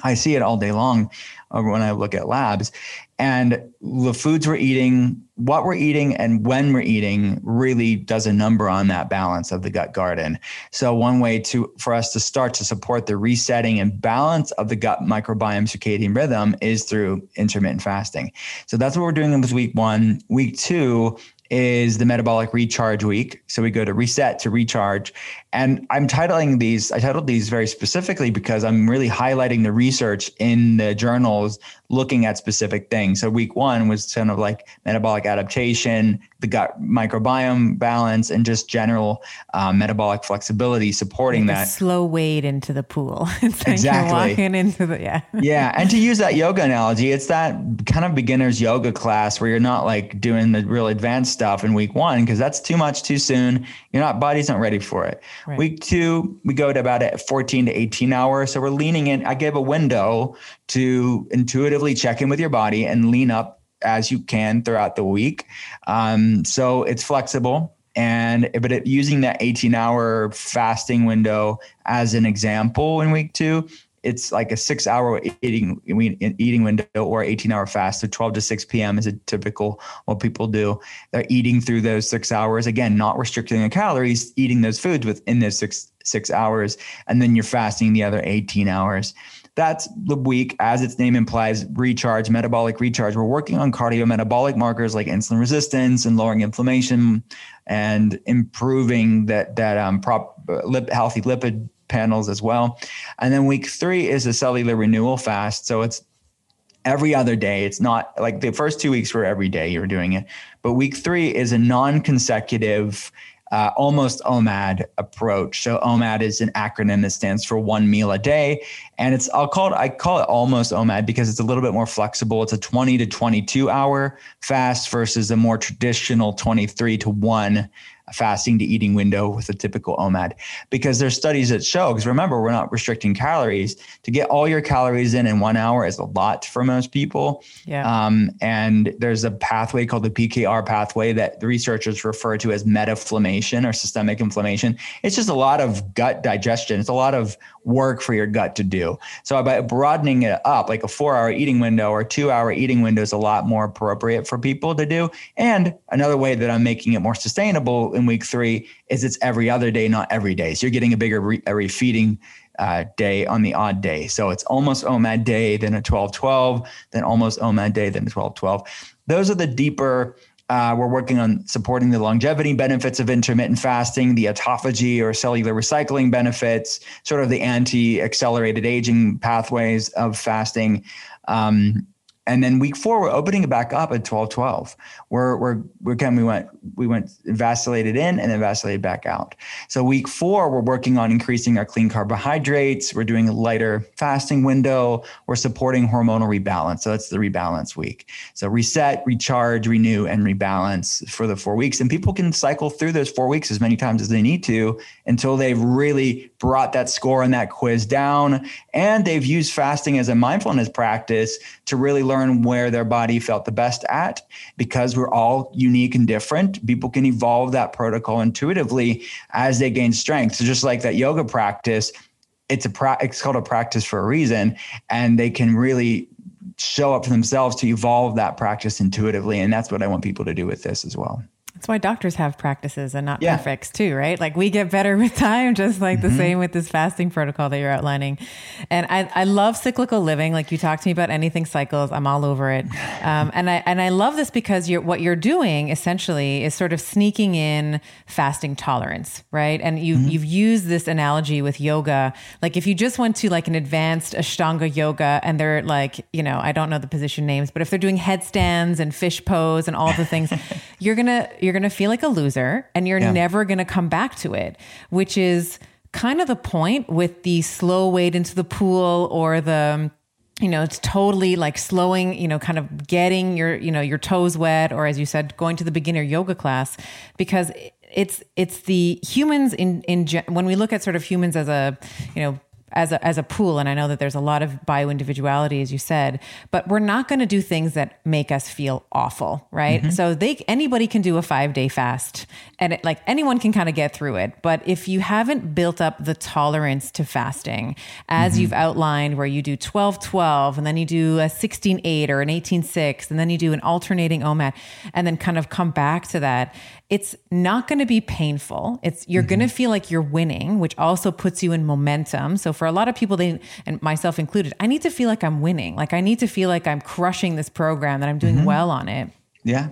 I see it all day long uh, when I look at labs. And the foods we're eating, what we're eating, and when we're eating really does a number on that balance of the gut garden. So one way to for us to start to support the resetting and balance of the gut microbiome circadian rhythm is through intermittent fasting. So that's what we're doing with week one. Week two is the metabolic recharge week. So we go to reset to recharge. And I'm titling these, I titled these very specifically because I'm really highlighting the research in the journals looking at specific things. So week one was kind of like metabolic adaptation, the gut microbiome balance, and just general um, metabolic flexibility, supporting like that. Slow wade into the pool. it's like exactly. walking into the yeah. yeah, and to use that yoga analogy, it's that kind of beginner's yoga class where you're not like doing the real advanced stuff in week one because that's too much too soon. You're not body's not ready for it. Right. Week two, we go to about 14 to 18 hours. So we're leaning in. I give a window to intuitively check in with your body and lean up as you can throughout the week. Um, so it's flexible. And but it, using that 18 hour fasting window as an example in week two, it's like a six hour eating eating window or 18 hour fast. So 12 to 6 p.m. is a typical what people do. They're eating through those six hours. Again, not restricting the calories, eating those foods within those six six hours, and then you're fasting the other 18 hours. That's the week, as its name implies, recharge, metabolic recharge. We're working on cardiometabolic markers like insulin resistance and lowering inflammation and improving that that um, prop lip, healthy lipid panels as well. And then week three is a cellular renewal fast. So it's every other day. It's not like the first two weeks were every day you're doing it, but week three is a non consecutive uh, almost OMAD approach. So OMAD is an acronym that stands for one meal a day, and it's I'll call it I call it almost OMAD because it's a little bit more flexible. It's a 20 to 22 hour fast versus a more traditional 23 to one fasting to eating window with a typical OMAD because there's studies that show, because remember, we're not restricting calories. To get all your calories in in one hour is a lot for most people. Yeah. Um, and there's a pathway called the PKR pathway that the researchers refer to as metaflammation or systemic inflammation. It's just a lot of gut digestion. It's a lot of work for your gut to do. So by broadening it up, like a four hour eating window or two hour eating window is a lot more appropriate for people to do. And another way that I'm making it more sustainable in week three is it's every other day, not every day. So you're getting a bigger re- a refeeding uh, day on the odd day. So it's almost OMAD day, then a 12 12, then almost OMAD day, then a 12 12. Those are the deeper uh, we're working on supporting the longevity benefits of intermittent fasting, the autophagy or cellular recycling benefits, sort of the anti accelerated aging pathways of fasting. Um, and then week four, we're opening it back up at 12 12. We're, we're, we're again, we went, we went vacillated in and then vacillated back out. So week four, we're working on increasing our clean carbohydrates. We're doing a lighter fasting window. We're supporting hormonal rebalance. So that's the rebalance week. So reset, recharge, renew, and rebalance for the four weeks. And people can cycle through those four weeks as many times as they need to until they've really brought that score on that quiz down. And they've used fasting as a mindfulness practice to really learn learn where their body felt the best at because we're all unique and different. People can evolve that protocol intuitively as they gain strength. So just like that yoga practice, it's a pra- it's called a practice for a reason, and they can really show up for themselves to evolve that practice intuitively. And that's what I want people to do with this as well. That's why doctors have practices and not yeah. perfects too, right? Like we get better with time, just like mm-hmm. the same with this fasting protocol that you're outlining. And I, I love cyclical living. Like you talk to me about anything cycles, I'm all over it. Um, and I and I love this because you're what you're doing essentially is sort of sneaking in fasting tolerance, right? And you mm-hmm. you've used this analogy with yoga. Like if you just went to like an advanced Ashtanga yoga and they're like, you know, I don't know the position names, but if they're doing headstands and fish pose and all the things, you're gonna you're you're going to feel like a loser and you're yeah. never going to come back to it, which is kind of the point with the slow wade into the pool or the you know it's totally like slowing you know kind of getting your you know your toes wet or as you said going to the beginner yoga class because it's it's the humans in in when we look at sort of humans as a you know as a, as a pool. And I know that there's a lot of bio individuality, as you said, but we're not going to do things that make us feel awful, right? Mm-hmm. So they anybody can do a five day fast, and it, like anyone can kind of get through it. But if you haven't built up the tolerance to fasting, as mm-hmm. you've outlined, where you do 12 12, and then you do a 16 8 or an 18 6, and then you do an alternating OMAD, and then kind of come back to that it's not going to be painful. It's you're mm-hmm. going to feel like you're winning, which also puts you in momentum. So for a lot of people they and myself included, I need to feel like I'm winning. Like I need to feel like I'm crushing this program that I'm doing mm-hmm. well on it. Yeah.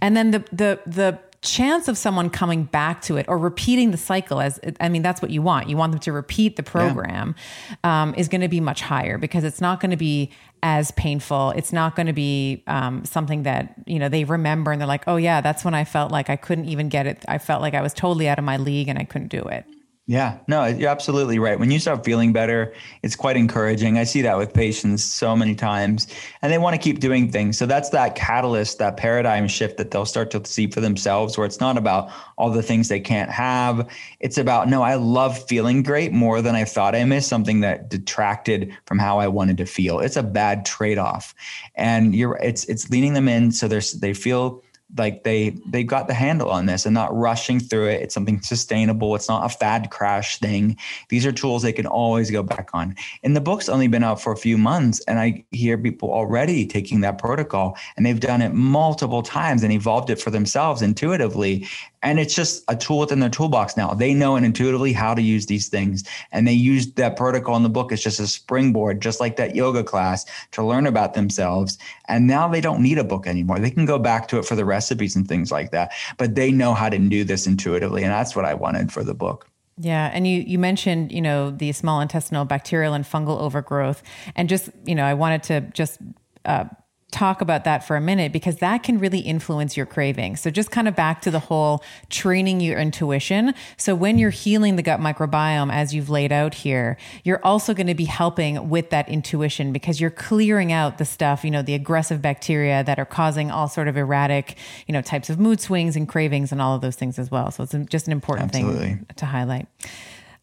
And then the the the chance of someone coming back to it or repeating the cycle as i mean that's what you want. You want them to repeat the program yeah. um, is going to be much higher because it's not going to be as painful. It's not going to be um, something that you know they remember and they're like oh yeah that's when i felt like i couldn't even get it. I felt like i was totally out of my league and i couldn't do it yeah, no, you're absolutely right. When you start feeling better, it's quite encouraging. I see that with patients so many times, and they want to keep doing things. So that's that catalyst, that paradigm shift that they'll start to see for themselves, where it's not about all the things they can't have. It's about, no, I love feeling great more than I thought I missed, something that detracted from how I wanted to feel. It's a bad trade off. And you're, it's, it's leaning them in so there's, they feel like they they've got the handle on this. And not rushing through it. It's something sustainable. It's not a fad crash thing. These are tools they can always go back on. And the book's only been out for a few months and i hear people already taking that protocol and they've done it multiple times and evolved it for themselves intuitively and it's just a tool within their toolbox now. They know and intuitively how to use these things. And they use that protocol in the book as just a springboard, just like that yoga class to learn about themselves. And now they don't need a book anymore. They can go back to it for the recipes and things like that. But they know how to do this intuitively. And that's what I wanted for the book. Yeah, and you you mentioned you know the small intestinal bacterial and fungal overgrowth, and just you know I wanted to just uh, talk about that for a minute because that can really influence your craving. So just kind of back to the whole training your intuition. So when you're healing the gut microbiome as you've laid out here, you're also going to be helping with that intuition because you're clearing out the stuff, you know, the aggressive bacteria that are causing all sort of erratic, you know, types of mood swings and cravings and all of those things as well. So it's just an important Absolutely. thing to highlight.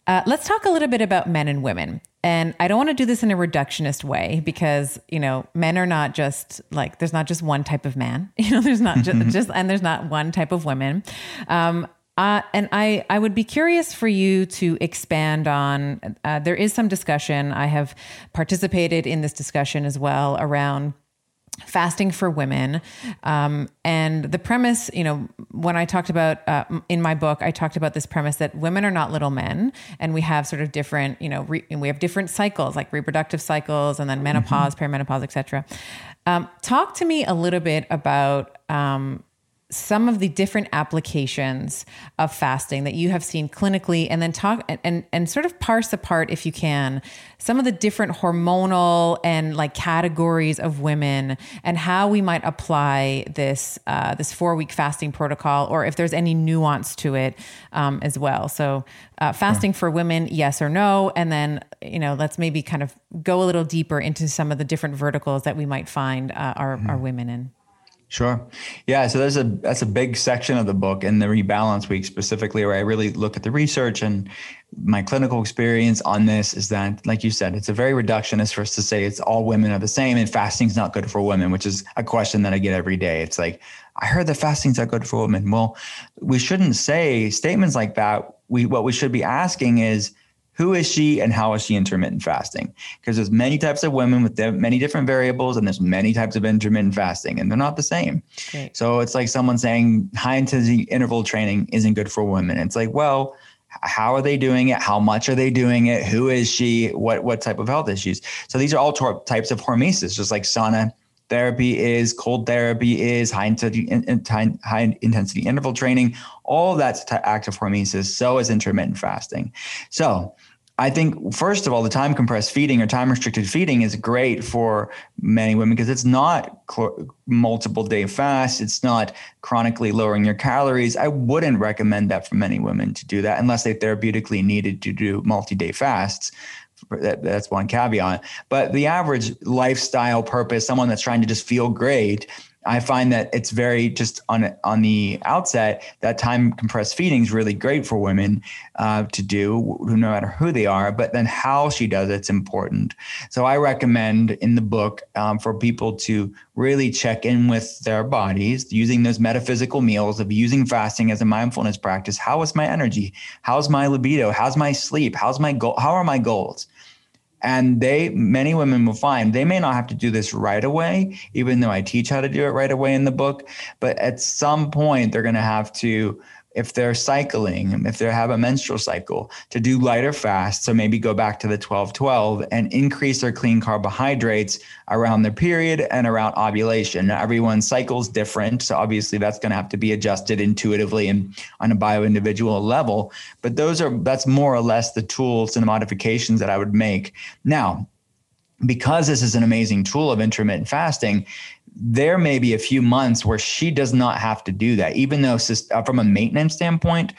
Uh, let's talk a little bit about men and women. And I don't want to do this in a reductionist way because, you know, men are not just like, there's not just one type of man, you know, there's not just, just and there's not one type of women. Um, uh, and I, I would be curious for you to expand on. Uh, there is some discussion. I have participated in this discussion as well around fasting for women um, and the premise you know when i talked about uh, in my book i talked about this premise that women are not little men and we have sort of different you know re- we have different cycles like reproductive cycles and then menopause mm-hmm. perimenopause etc um, talk to me a little bit about um, some of the different applications of fasting that you have seen clinically and then talk and, and, and sort of parse apart if you can some of the different hormonal and like categories of women and how we might apply this uh, this four week fasting protocol or if there's any nuance to it um, as well. So uh, fasting for women yes or no and then you know let's maybe kind of go a little deeper into some of the different verticals that we might find uh, our, mm-hmm. our women in Sure. Yeah. So there's a that's a big section of the book in the rebalance week specifically where I really look at the research and my clinical experience on this is that, like you said, it's a very reductionist for us to say it's all women are the same and fasting's not good for women, which is a question that I get every day. It's like, I heard that fasting's not good for women. Well, we shouldn't say statements like that. We what we should be asking is who is she and how is she intermittent fasting? Because there's many types of women with many different variables and there's many types of intermittent fasting and they're not the same. Right. So it's like someone saying high intensity interval training isn't good for women. It's like, well, how are they doing it? How much are they doing it? Who is she? What what type of health issues? So these are all types of hormesis, just like sauna therapy is, cold therapy is, high intensity, high intensity interval training. All that's active hormesis. So is intermittent fasting. So I think first of all, the time compressed feeding or time restricted feeding is great for many women because it's not cl- multiple day fast. It's not chronically lowering your calories. I wouldn't recommend that for many women to do that unless they therapeutically needed to do multi day fasts. That, that's one caveat. But the average lifestyle purpose, someone that's trying to just feel great, I find that it's very just on on the outset that time compressed feeding is really great for women uh, to do, no matter who they are. But then how she does it's important. So I recommend in the book um, for people to really check in with their bodies using those metaphysical meals of using fasting as a mindfulness practice. How is my energy? How's my libido? How's my sleep? How's my goal? How are my goals? And they, many women will find they may not have to do this right away, even though I teach how to do it right away in the book. But at some point, they're going to have to if they're cycling, if they have a menstrual cycle, to do lighter fast. So maybe go back to the 12 12 and increase their clean carbohydrates around their period and around ovulation. Now, everyone's cycle is different. So obviously that's going to have to be adjusted intuitively and on a bio individual level. But those are, that's more or less the tools and the modifications that I would make. Now, because this is an amazing tool of intermittent fasting, there may be a few months where she does not have to do that, even though uh, from a maintenance standpoint,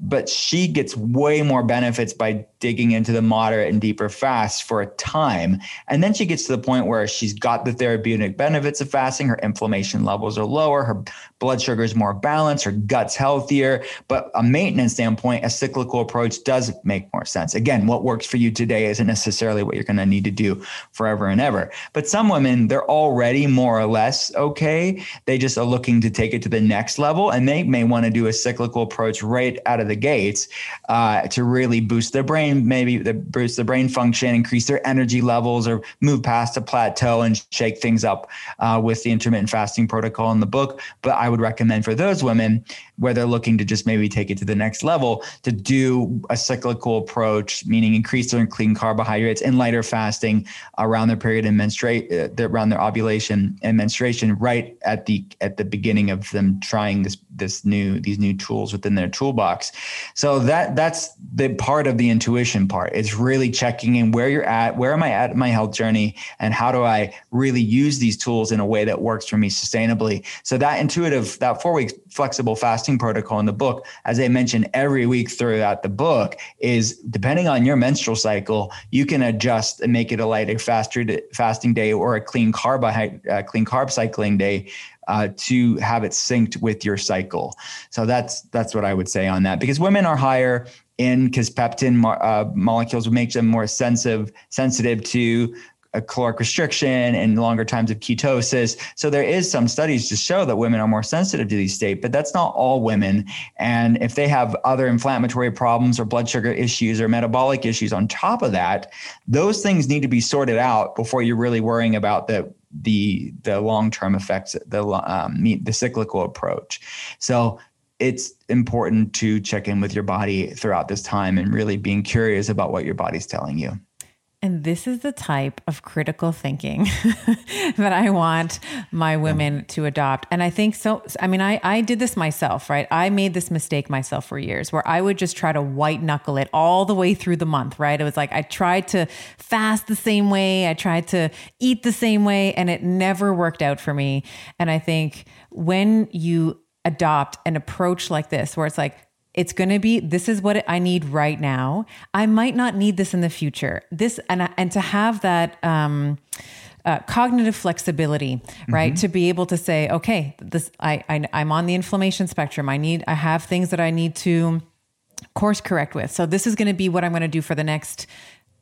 but she gets way more benefits by digging into the moderate and deeper fast for a time. And then she gets to the point where she's got the therapeutic benefits of fasting. Her inflammation levels are lower, her blood sugar is more balanced, her gut's healthier. But a maintenance standpoint, a cyclical approach does make more sense. Again, what works for you today isn't necessarily what you're going to need to do forever and ever. But some women, they're already more or less okay. They just are looking to take it to the next level and they may want to do a cyclical approach right out of the gates uh, to really boost their brain, maybe the, boost the brain function, increase their energy levels, or move past a plateau and shake things up uh, with the intermittent fasting protocol in the book. But I would recommend for those women where they're looking to just maybe take it to the next level to do a cyclical approach, meaning increase their clean carbohydrates and lighter fasting around their period and menstruate, uh, around their ovulation and menstruation, right at the at the beginning of them trying this this new these new tools within their toolbox. So that that's the part of the intuition part. It's really checking in where you're at, where am I at my health journey, and how do I really use these tools in a way that works for me sustainably. So that intuitive, that four week flexible fasting protocol in the book, as I mentioned every week throughout the book, is depending on your menstrual cycle, you can adjust and make it a lighter faster fasting day or a clean carb uh, clean carb cycling day uh, to have it synced with your cycle. So that's that's what I would say on that because women are higher in kisspeptin uh, molecules make them more sensitive sensitive to a caloric restriction and longer times of ketosis. So there is some studies to show that women are more sensitive to these states, but that's not all women. And if they have other inflammatory problems or blood sugar issues or metabolic issues on top of that, those things need to be sorted out before you're really worrying about the the the long term effects, the um, the cyclical approach. So it's important to check in with your body throughout this time and really being curious about what your body's telling you. And this is the type of critical thinking that I want my women to adopt. And I think so. I mean, I, I did this myself, right? I made this mistake myself for years where I would just try to white knuckle it all the way through the month, right? It was like I tried to fast the same way, I tried to eat the same way, and it never worked out for me. And I think when you adopt an approach like this, where it's like, it's going to be this is what I need right now. I might not need this in the future. This and and to have that um, uh, cognitive flexibility, right? Mm-hmm. To be able to say, okay, this I, I I'm on the inflammation spectrum. I need I have things that I need to course correct with. So this is going to be what I'm going to do for the next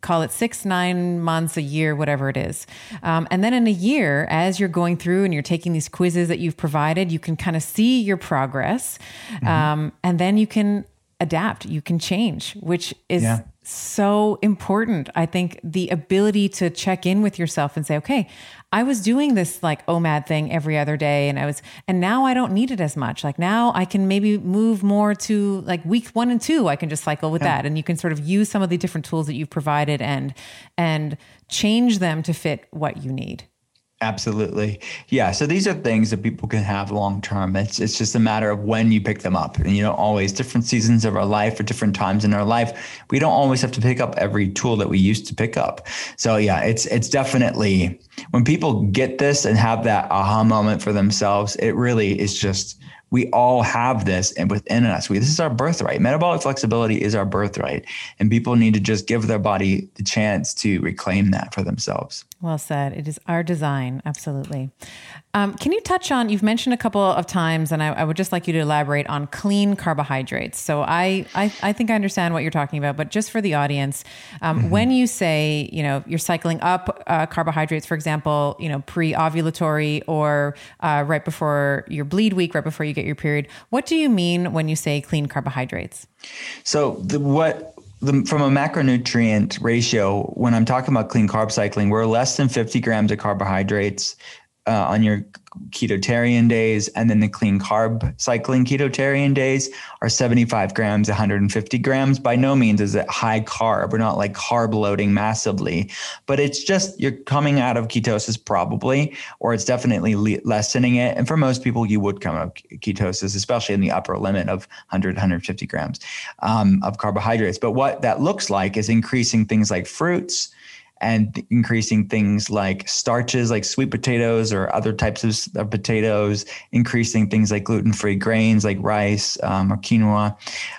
call it six, nine months, a year, whatever it is. Um, and then in a year, as you're going through and you're taking these quizzes that you've provided, you can kind of see your progress. Mm-hmm. Um, and then you can adapt, you can change, which is yeah. so important. I think the ability to check in with yourself and say, okay, I was doing this like OMAD thing every other day and I was, and now I don't need it as much. Like now I can maybe move more to like week one and two, I can just cycle with yeah. that. And you can sort of use some of the different tools that you've provided and, and change them to fit what you need. Absolutely. Yeah. So these are things that people can have long term. It's it's just a matter of when you pick them up. And you know, always different seasons of our life or different times in our life. We don't always have to pick up every tool that we used to pick up. So yeah, it's it's definitely when people get this and have that aha moment for themselves, it really is just we all have this and within us. We this is our birthright. Metabolic flexibility is our birthright. And people need to just give their body the chance to reclaim that for themselves. Well said. It is our design. Absolutely. Um, can you touch on, you've mentioned a couple of times, and I, I, would just like you to elaborate on clean carbohydrates. So I, I, I think I understand what you're talking about, but just for the audience, um, mm-hmm. when you say, you know, you're cycling up uh, carbohydrates, for example, you know, pre-ovulatory or uh, right before your bleed week, right before you get your period, what do you mean when you say clean carbohydrates? So the, what the, from a macronutrient ratio, when I'm talking about clean carb cycling, we're less than 50 grams of carbohydrates uh, on your ketotarian days, and then the clean carb cycling ketotarian days are 75 grams, 150 grams. By no means is it high carb. We're not like carb loading massively, but it's just you're coming out of ketosis probably, or it's definitely le- lessening it. And for most people, you would come out of ketosis, especially in the upper limit of 100, 150 grams um, of carbohydrates. But what that looks like is increasing things like fruits and increasing things like starches like sweet potatoes or other types of, of potatoes, increasing things like gluten free grains like rice um, or quinoa.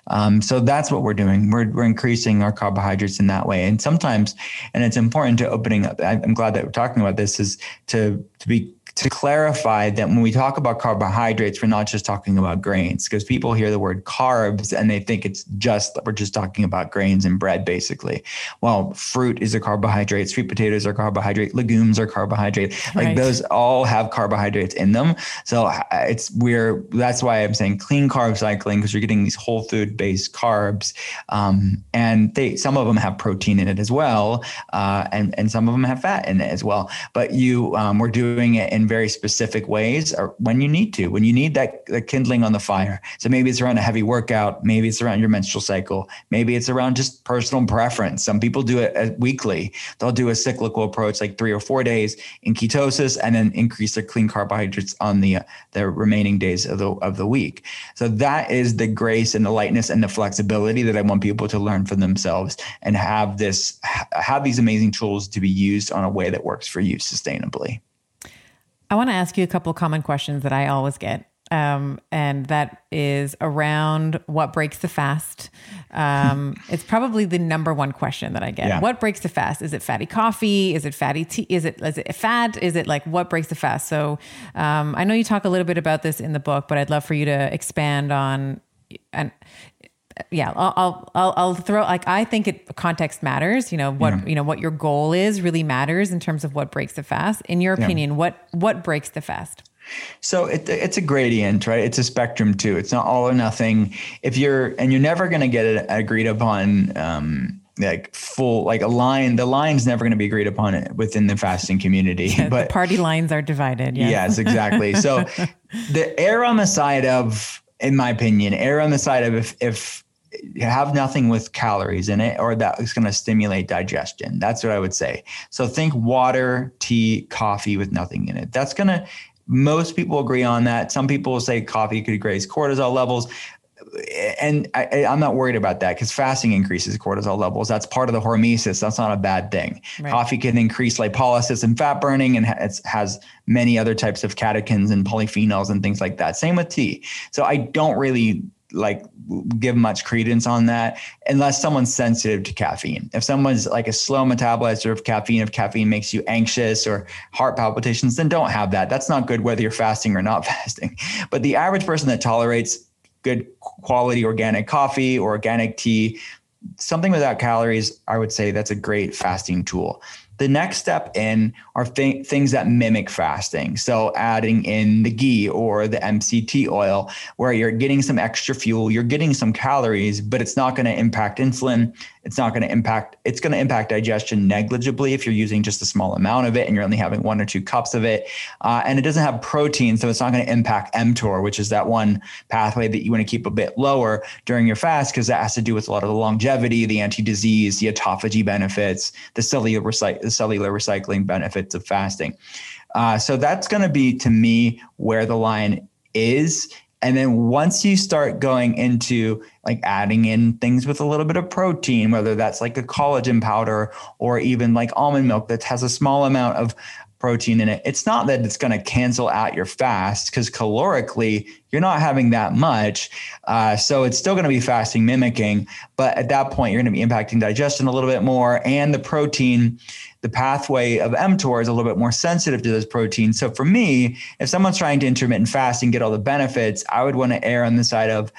Um, so that's what we're doing. We're, we're increasing our carbohydrates in that way. And sometimes, and it's important to opening up, I'm glad that we're talking about this, is to, to be to clarify that when we talk about carbohydrates, we're not just talking about grains because people hear the word carbs and they think it's just, we're just talking about grains and bread, basically. Well, fruit is a carbohydrate, sweet potatoes are carbohydrate, legumes are carbohydrate. Like right. those all have carbohydrates in them. So uh, it's, we're, that's why I'm saying clean carb cycling because you're getting these whole food based carbs. Um, and they, some of them have protein in it as well. Uh, and, and some of them have fat in it as well. But you, um, we're doing it in very specific ways or when you need to, when you need that, that kindling on the fire. So maybe it's around a heavy workout, maybe it's around your menstrual cycle, maybe it's around just personal preference. Some people do it uh, weekly. They'll do a cyclical approach like three or four days in ketosis and then increase their clean carbohydrates on the uh, the remaining days of the of the week. So that is the grace and the lightness and the flexibility that I want people to learn for themselves and have this have these amazing tools to be used on a way that works for you sustainably. I want to ask you a couple common questions that I always get. Um, and that is around what breaks the fast. Um, it's probably the number one question that I get. Yeah. What breaks the fast? Is it fatty coffee? Is it fatty tea? Is it is it fat? Is it like what breaks the fast? So um, I know you talk a little bit about this in the book, but I'd love for you to expand on and yeah, I'll, I'll, I'll throw like I think it context matters. You know what yeah. you know what your goal is really matters in terms of what breaks the fast. In your opinion, yeah. what what breaks the fast? So it, it's a gradient, right? It's a spectrum too. It's not all or nothing. If you're and you're never going to get it agreed upon. Um, like full like a line the line's never going to be agreed upon it within the fasting community yeah, but party lines are divided yes, yes exactly so the err on the side of in my opinion err on the side of if if have nothing with calories in it or that is going to stimulate digestion. That's what I would say. So think water, tea, coffee with nothing in it. That's going to, most people agree on that. Some people will say coffee could raise cortisol levels. And I, am not worried about that because fasting increases cortisol levels. That's part of the hormesis. That's not a bad thing. Right. Coffee can increase lipolysis and fat burning, and it has many other types of catechins and polyphenols and things like that. Same with tea. So I don't really like give much credence on that unless someone's sensitive to caffeine. If someone's like a slow metabolizer of caffeine, if caffeine makes you anxious or heart palpitations, then don't have that. That's not good whether you're fasting or not fasting. But the average person that tolerates good quality organic coffee or organic tea, something without calories, I would say that's a great fasting tool. The next step in are th- things that mimic fasting. So adding in the ghee or the MCT oil, where you're getting some extra fuel, you're getting some calories, but it's not going to impact insulin. It's not going to impact, it's going to impact digestion negligibly if you're using just a small amount of it and you're only having one or two cups of it. Uh, and it doesn't have protein, so it's not going to impact mTOR, which is that one pathway that you want to keep a bit lower during your fast because that has to do with a lot of the longevity, the anti-disease, the autophagy benefits, the cellular, recy- the cellular recycling benefits of fasting. Uh, so that's going to be to me where the line is and then once you start going into like adding in things with a little bit of protein, whether that's like a collagen powder or even like almond milk that has a small amount of protein in it, it's not that it's going to cancel out your fast because calorically you're not having that much. Uh, so it's still going to be fasting mimicking, but at that point you're going to be impacting digestion a little bit more and the protein the pathway of mTOR is a little bit more sensitive to those proteins. So for me, if someone's trying to intermittent fast and get all the benefits, I would want to err on the side of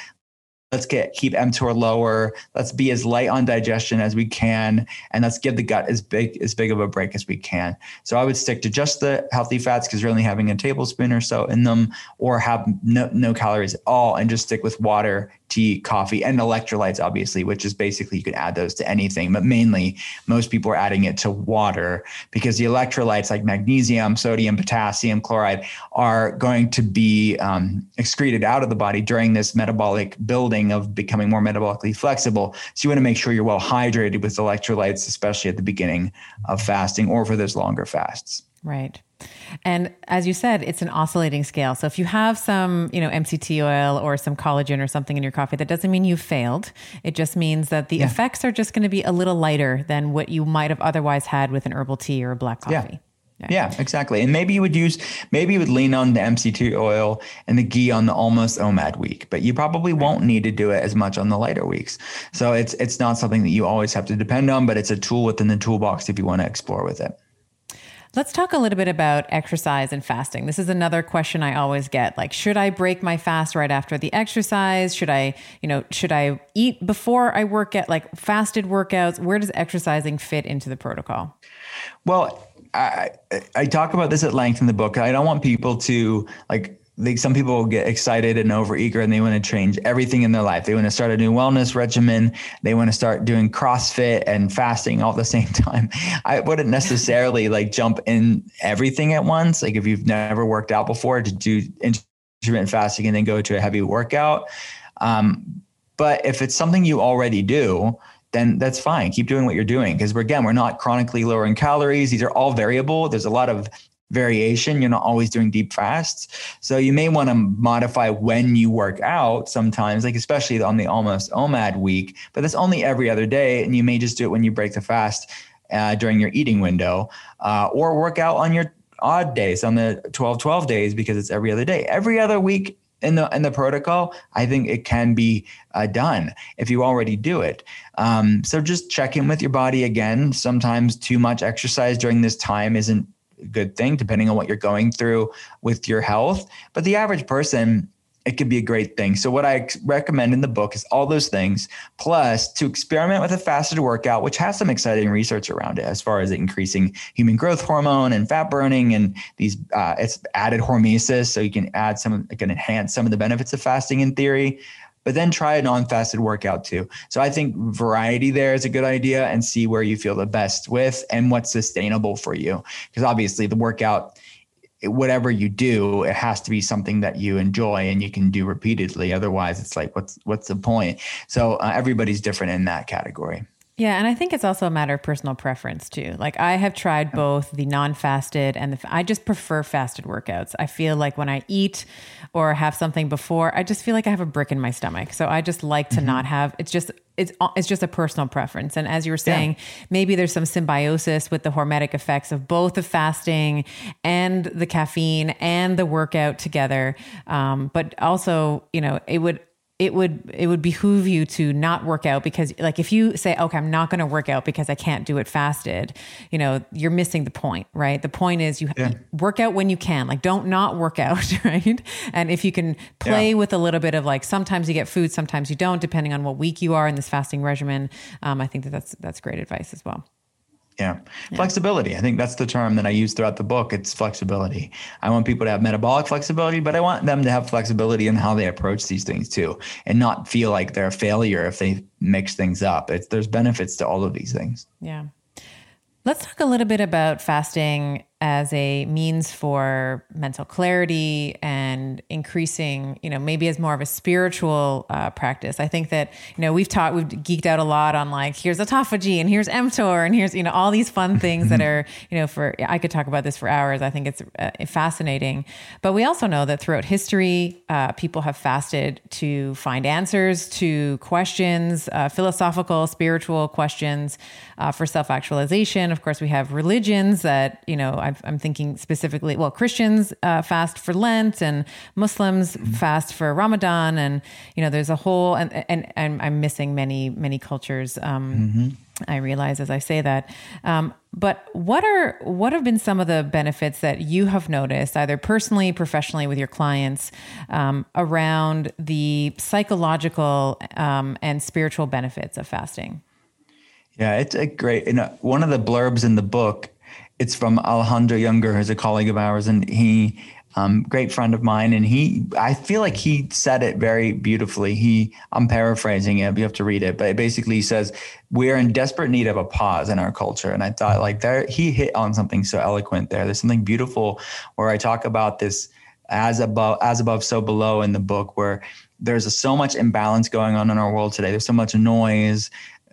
let's get keep mTOR lower. Let's be as light on digestion as we can, and let's give the gut as big as big of a break as we can. So I would stick to just the healthy fats because you're only having a tablespoon or so in them, or have no no calories at all, and just stick with water tea, coffee, and electrolytes, obviously, which is basically you can add those to anything. But mainly, most people are adding it to water because the electrolytes like magnesium, sodium, potassium, chloride are going to be um, excreted out of the body during this metabolic building of becoming more metabolically flexible. So you want to make sure you're well hydrated with electrolytes, especially at the beginning of fasting or for those longer fasts. Right. And as you said, it's an oscillating scale. So if you have some, you know, MCT oil or some collagen or something in your coffee, that doesn't mean you failed. It just means that the yeah. effects are just going to be a little lighter than what you might have otherwise had with an herbal tea or a black coffee. Yeah. Yeah. exactly. And maybe you would use, maybe you would lean on the MCT oil and the ghee on the almost OMAD week, but you probably won't need to do it as much on the lighter weeks. So it's it's not something that you always have to depend on, but it's a tool within the toolbox if you want to explore with it. Let's talk a little bit about exercise and fasting. This is another question I always get. Like, should I break my fast right after the exercise? Should I, you know, should I eat before I work at like fasted workouts? Where does exercising fit into the protocol? Well, I, I talk about this at length in the book. I don't want people to like like some people get excited and overeager and they want to change everything in their life. They want to start a new wellness regimen. They want to start doing CrossFit and fasting all at the same time. I wouldn't necessarily like jump in everything at once. Like if you've never worked out before to do intermittent fasting and then go to a heavy workout. Um, but if it's something you already do, then that's fine. Keep doing what you're doing because we're, again, we're not chronically lowering calories. These are all variable. There's a lot of variation. You're not always doing deep fasts. So you may want to modify when you work out sometimes, like especially on the almost OMAD week, but that's only every other day. And you may just do it when you break the fast uh, during your eating window uh, or work out on your odd days on the 12 12 days because it's every other day. Every other week in the in the protocol, I think it can be uh, done if you already do it. Um, so just check in with your body again. Sometimes too much exercise during this time isn't a good thing, depending on what you're going through with your health. But the average person, it could be a great thing. So, what I recommend in the book is all those things, plus to experiment with a fasted workout, which has some exciting research around it as far as increasing human growth hormone and fat burning, and these uh, it's added hormesis, so you can add some, it can enhance some of the benefits of fasting in theory but then try a non-fasted workout too. So I think variety there is a good idea and see where you feel the best with and what's sustainable for you. Because obviously the workout, whatever you do, it has to be something that you enjoy and you can do repeatedly. Otherwise, it's like, what's what's the point? So uh, everybody's different in that category. Yeah, and I think it's also a matter of personal preference too. Like I have tried both the non-fasted and the I just prefer fasted workouts. I feel like when I eat or have something before, I just feel like I have a brick in my stomach. So I just like to mm-hmm. not have it's just it's it's just a personal preference. And as you were saying, yeah. maybe there's some symbiosis with the hormetic effects of both the fasting and the caffeine and the workout together. Um, but also, you know, it would it would it would behoove you to not work out because like if you say okay i'm not going to work out because i can't do it fasted you know you're missing the point right the point is you yeah. work out when you can like don't not work out right and if you can play yeah. with a little bit of like sometimes you get food sometimes you don't depending on what week you are in this fasting regimen um, i think that that's that's great advice as well yeah. yeah. Flexibility. I think that's the term that I use throughout the book. It's flexibility. I want people to have metabolic flexibility, but I want them to have flexibility in how they approach these things too and not feel like they're a failure if they mix things up. It's, there's benefits to all of these things. Yeah. Let's talk a little bit about fasting as a means for mental clarity and increasing, you know, maybe as more of a spiritual uh, practice. I think that, you know, we've taught, we've geeked out a lot on like, here's autophagy and here's mTOR and here's, you know, all these fun things that are, you know, for, I could talk about this for hours. I think it's uh, fascinating. But we also know that throughout history, uh, people have fasted to find answers to questions, uh, philosophical, spiritual questions uh, for self actualization. Of course, we have religions that, you know, i am thinking specifically, well, Christians uh, fast for Lent and Muslims mm-hmm. fast for Ramadan. And, you know, there's a whole, and, and, and I'm missing many, many cultures. Um, mm-hmm. I realize as I say that. Um, but what are what have been some of the benefits that you have noticed, either personally, professionally, with your clients, um, around the psychological um, and spiritual benefits of fasting? Yeah, it's a great. You know, one of the blurbs in the book it's from Alejandro Junger, who's a colleague of ours, and he, um, great friend of mine, and he, I feel like he said it very beautifully. He, I'm paraphrasing it, you have to read it, but it basically says we're in desperate need of a pause in our culture, and I thought like there, he hit on something so eloquent there. There's something beautiful where I talk about this as above, as above, so below in the book, where there's a, so much imbalance going on in our world today. There's so much noise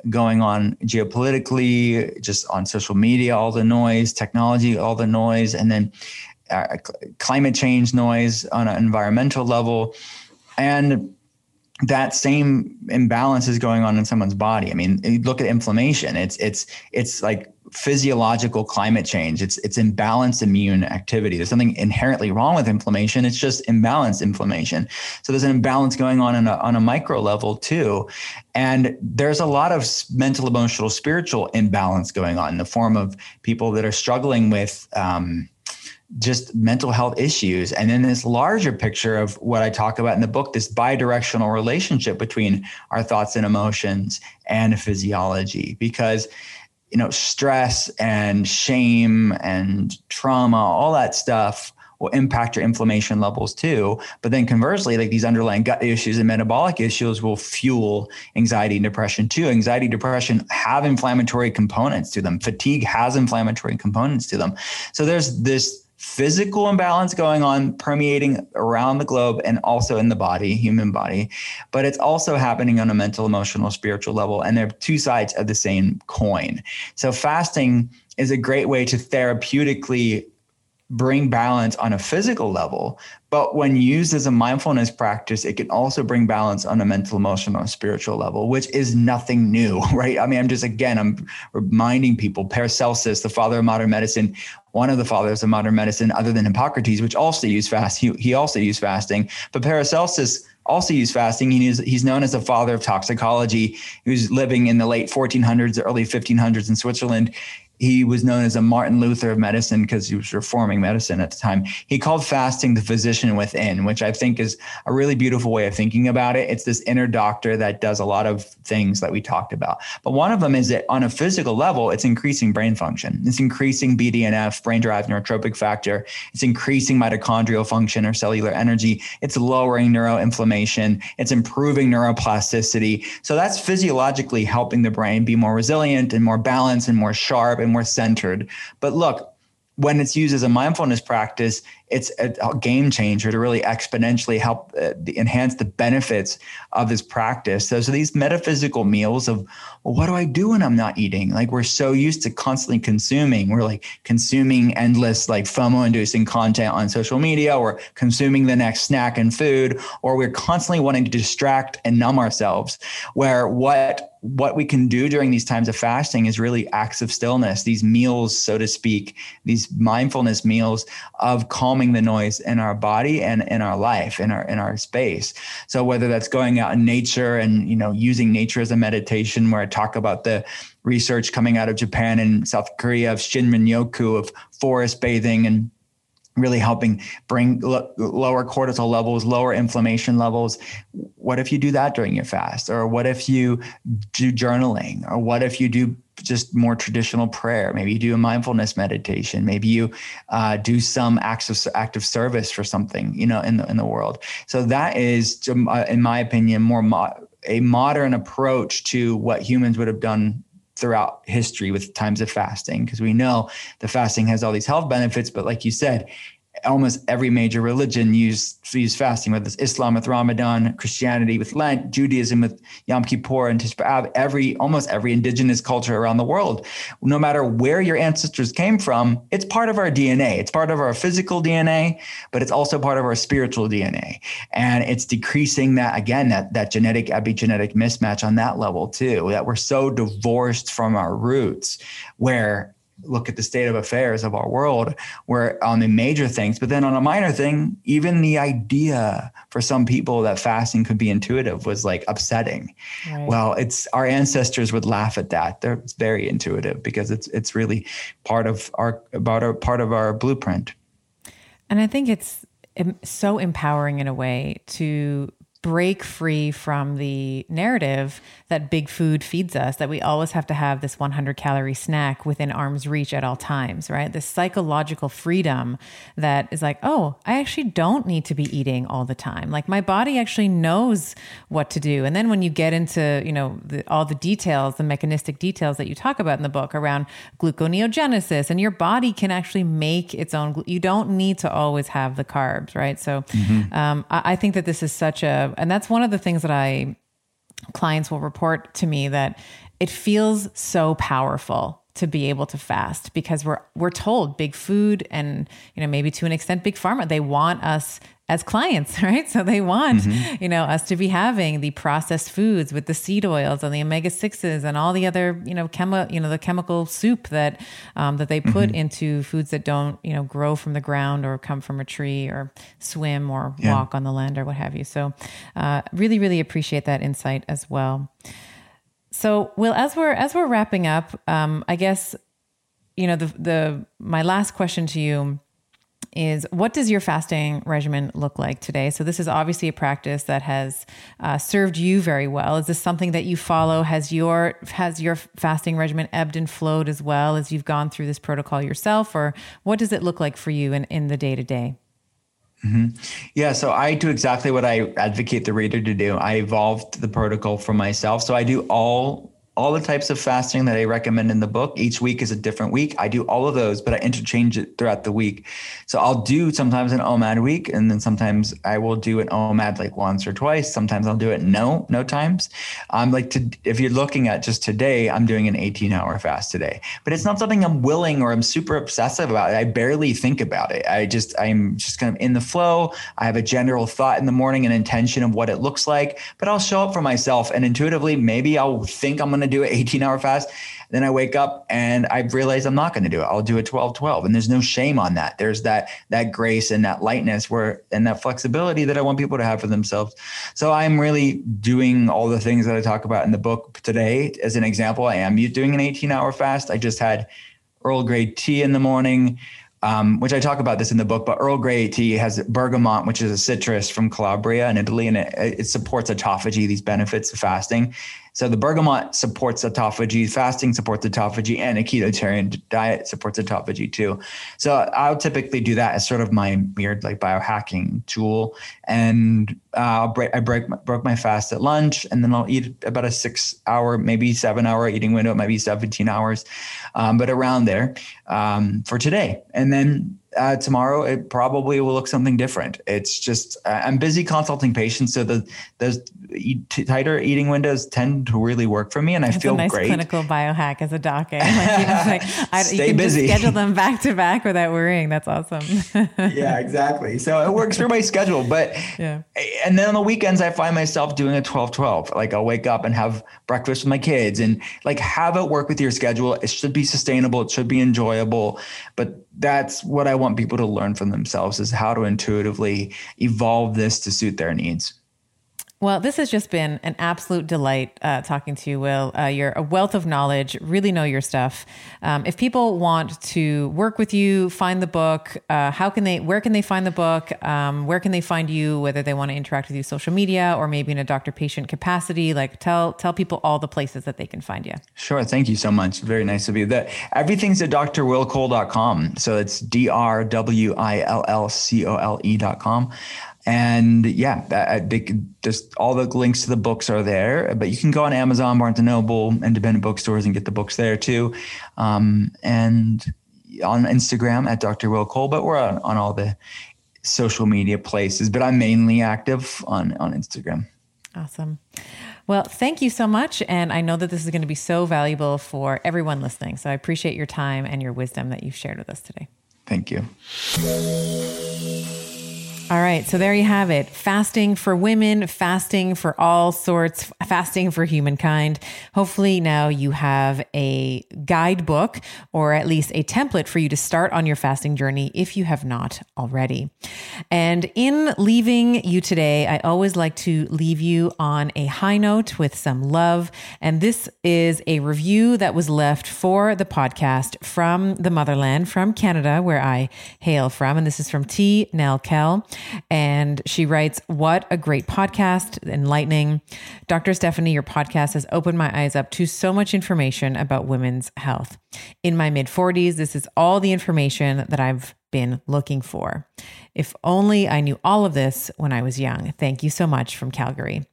going on geopolitically, just on social media, all the noise, technology, all the noise, and then uh, climate change noise on an environmental level. And that same imbalance is going on in someone's body. I mean, look at inflammation. It's it's it's like physiological climate change. It's it's imbalanced immune activity. There's something inherently wrong with inflammation. It's just imbalanced inflammation. So there's an imbalance going on on a, on a micro level too, and there's a lot of mental, emotional, spiritual imbalance going on in the form of people that are struggling with. Um, just mental health issues. And then this larger picture of what I talk about in the book, this bidirectional relationship between our thoughts and emotions and physiology. Because you know, stress and shame and trauma, all that stuff will impact your inflammation levels too. But then conversely, like these underlying gut issues and metabolic issues will fuel anxiety and depression too. Anxiety, depression have inflammatory components to them. Fatigue has inflammatory components to them. So there's this physical imbalance going on permeating around the globe and also in the body human body. But it's also happening on a mental emotional spiritual level and they're two sides of the same coin. So fasting is a great way to therapeutically bring balance on a physical level but when used as a mindfulness practice it can also bring balance on a mental emotional and spiritual level which is nothing new right i mean i'm just again i'm reminding people paracelsus the father of modern medicine one of the fathers of modern medicine other than hippocrates which also used fast he, he also used fasting but paracelsus also used fasting. He's, he's known as the father of toxicology. He was living in the late 1400s, early 1500s in Switzerland he was known as a Martin Luther of medicine because he was reforming medicine at the time. He called fasting the physician within, which I think is a really beautiful way of thinking about it. It's this inner doctor that does a lot of things that we talked about. But one of them is that on a physical level, it's increasing brain function. It's increasing BDNF, brain derived neurotrophic factor. It's increasing mitochondrial function or cellular energy. It's lowering neuroinflammation. It's improving neuroplasticity. So that's physiologically helping the brain be more resilient and more balanced and more sharp and more centered. But look, when it's used as a mindfulness practice, it's a, game changer to really exponentially help uh, enhance the benefits of this practice. So, so these metaphysical meals of, well, what do I do when I'm not eating? Like we're so used to constantly consuming. We're like consuming endless like FOMO inducing content on social media or consuming the next snack and food, or we're constantly wanting to distract and numb ourselves. Where what what we can do during these times of fasting is really acts of stillness, these meals, so to speak, these mindfulness meals of calming the noise in our body and in our life, in our in our space. So whether that's going out in nature and you know using nature as a meditation, where I talk about the research coming out of Japan and South Korea of Shinrin Yoku of forest bathing and really helping bring lower cortisol levels, lower inflammation levels. What if you do that during your fast? Or what if you do journaling? Or what if you do just more traditional prayer? Maybe you do a mindfulness meditation. Maybe you uh, do some acts of active service for something, you know, in the in the world. So that is, uh, in my opinion, more mo- a modern approach to what humans would have done throughout history with times of fasting because we know the fasting has all these health benefits but like you said almost every major religion use use fasting, whether it's Islam with Ramadan, Christianity with Lent, Judaism with Yom Kippur and Tisha B'av. Every almost every indigenous culture around the world, no matter where your ancestors came from, it's part of our DNA. It's part of our physical DNA, but it's also part of our spiritual DNA, and it's decreasing that again that that genetic epigenetic mismatch on that level too. That we're so divorced from our roots, where look at the state of affairs of our world where on the major things but then on a minor thing even the idea for some people that fasting could be intuitive was like upsetting. Right. well it's our ancestors would laugh at that. They're it's very intuitive because it's it's really part of our about our part of our blueprint. And i think it's so empowering in a way to break free from the narrative that big food feeds us, that we always have to have this 100 calorie snack within arm's reach at all times, right? This psychological freedom that is like, oh, I actually don't need to be eating all the time. Like my body actually knows what to do. And then when you get into, you know, the, all the details, the mechanistic details that you talk about in the book around gluconeogenesis, and your body can actually make its own, you don't need to always have the carbs, right? So mm-hmm. um, I, I think that this is such a, and that's one of the things that I clients will report to me that it feels so powerful to be able to fast because we're we're told big food and you know maybe to an extent big pharma they want us as clients, right? So they want, mm-hmm. you know, us to be having the processed foods with the seed oils and the omega sixes and all the other, you know, chemo, you know, the chemical soup that um, that they put mm-hmm. into foods that don't, you know, grow from the ground or come from a tree or swim or yeah. walk on the land or what have you. So, uh, really, really appreciate that insight as well. So, Will, as we're as we're wrapping up, um, I guess, you know, the the my last question to you is what does your fasting regimen look like today? So, this is obviously a practice that has uh, served you very well. Is this something that you follow? Has your has your fasting regimen ebbed and flowed as well as you've gone through this protocol yourself, or what does it look like for you in, in the day to day? Mm-hmm. Yeah, so I do exactly what I advocate the reader to do. I evolved the protocol for myself. So I do all all the types of fasting that I recommend in the book. Each week is a different week. I do all of those, but I interchange it throughout the week. So I'll do sometimes an OMAD week, and then sometimes I will do an OMAD like once or twice. Sometimes I'll do it no, no times. I'm like to if you're looking at just today, I'm doing an 18 hour fast today, but it's not something I'm willing or I'm super obsessive about. I barely think about it. I just I'm just kind of in the flow. I have a general thought in the morning, an intention of what it looks like, but I'll show up for myself and intuitively maybe I'll think I'm going to do an 18 hour fast. Then I wake up and I realize I'm not going to do it. I'll do a 12 12. And there's no shame on that. There's that that grace and that lightness where and that flexibility that I want people to have for themselves. So I'm really doing all the things that I talk about in the book today. As an example, I am doing an 18 hour fast. I just had Earl Grey tea in the morning. Um, which I talk about this in the book, but Earl Grey tea has bergamot, which is a citrus from Calabria in Italy, and it, it supports autophagy, these benefits of fasting. So the bergamot supports autophagy, fasting supports autophagy, and a ketogenic diet supports autophagy too. So I'll typically do that as sort of my weird like biohacking tool. And uh, break, I break my, broke my fast at lunch, and then I'll eat about a six hour, maybe seven hour eating window. It might be 17 hours, um, but around there um, for today. And then uh, tomorrow it probably will look something different. It's just uh, I'm busy consulting patients, so the those tighter eating windows tend to really work for me, and I feel a nice great. Clinical biohack as a doc. Eh? Like, you, know, like, I, Stay you can busy. schedule them back to back without worrying. That's awesome. yeah, exactly. So it works for my schedule, but yeah. And then on the weekends, I find myself doing a 12-12. Like I'll wake up and have breakfast with my kids, and like have it work with your schedule. It should be sustainable. It should be enjoyable, but that's what I want people to learn from themselves is how to intuitively evolve this to suit their needs. Well, this has just been an absolute delight uh, talking to you, Will. Uh, you're a wealth of knowledge, really know your stuff. Um, if people want to work with you, find the book, uh, how can they, where can they find the book? Um, where can they find you, whether they want to interact with you social media or maybe in a doctor patient capacity? Like tell, tell people all the places that they can find you. Sure. Thank you so much. Very nice of you. That everything's at drwillcole.com. So it's D R W I L L C O L E.com and yeah, they, just all the links to the books are there. But you can go on Amazon, Barnes and Noble, independent bookstores, and get the books there too. Um, and on Instagram at Dr. Will Cole, but we're on, on all the social media places. But I'm mainly active on on Instagram. Awesome. Well, thank you so much. And I know that this is going to be so valuable for everyone listening. So I appreciate your time and your wisdom that you've shared with us today. Thank you. All right. So there you have it. Fasting for women, fasting for all sorts, fasting for humankind. Hopefully now you have a guidebook or at least a template for you to start on your fasting journey if you have not already. And in leaving you today, I always like to leave you on a high note with some love. And this is a review that was left for the podcast from the motherland, from Canada, where I hail from. And this is from T. Nell Kell. And she writes, What a great podcast, enlightening. Dr. Stephanie, your podcast has opened my eyes up to so much information about women's health. In my mid 40s, this is all the information that I've been looking for. If only I knew all of this when I was young. Thank you so much from Calgary.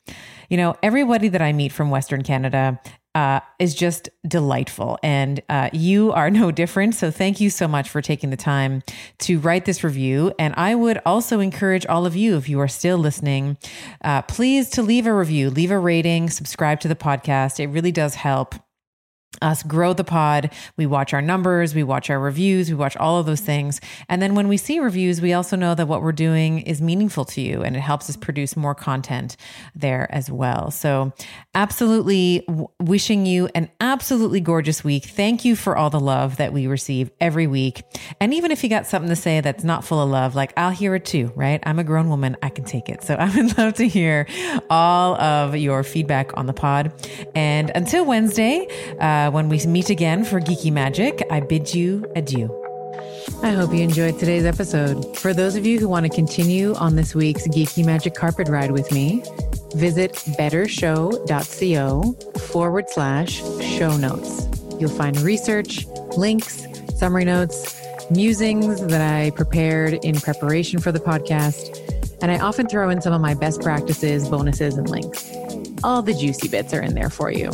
You know, everybody that I meet from Western Canada uh, is just delightful. And uh, you are no different. So thank you so much for taking the time to write this review. And I would also encourage all of you, if you are still listening, uh, please to leave a review, leave a rating, subscribe to the podcast. It really does help us grow the pod. We watch our numbers, we watch our reviews, we watch all of those things. And then when we see reviews, we also know that what we're doing is meaningful to you and it helps us produce more content there as well. So, absolutely w- wishing you an absolutely gorgeous week. Thank you for all the love that we receive every week. And even if you got something to say that's not full of love, like I'll hear it too, right? I'm a grown woman, I can take it. So, I would love to hear all of your feedback on the pod. And until Wednesday, uh, uh, when we meet again for Geeky Magic, I bid you adieu. I hope you enjoyed today's episode. For those of you who want to continue on this week's Geeky Magic carpet ride with me, visit bettershow.co forward slash show notes. You'll find research, links, summary notes, musings that I prepared in preparation for the podcast, and I often throw in some of my best practices, bonuses, and links. All the juicy bits are in there for you.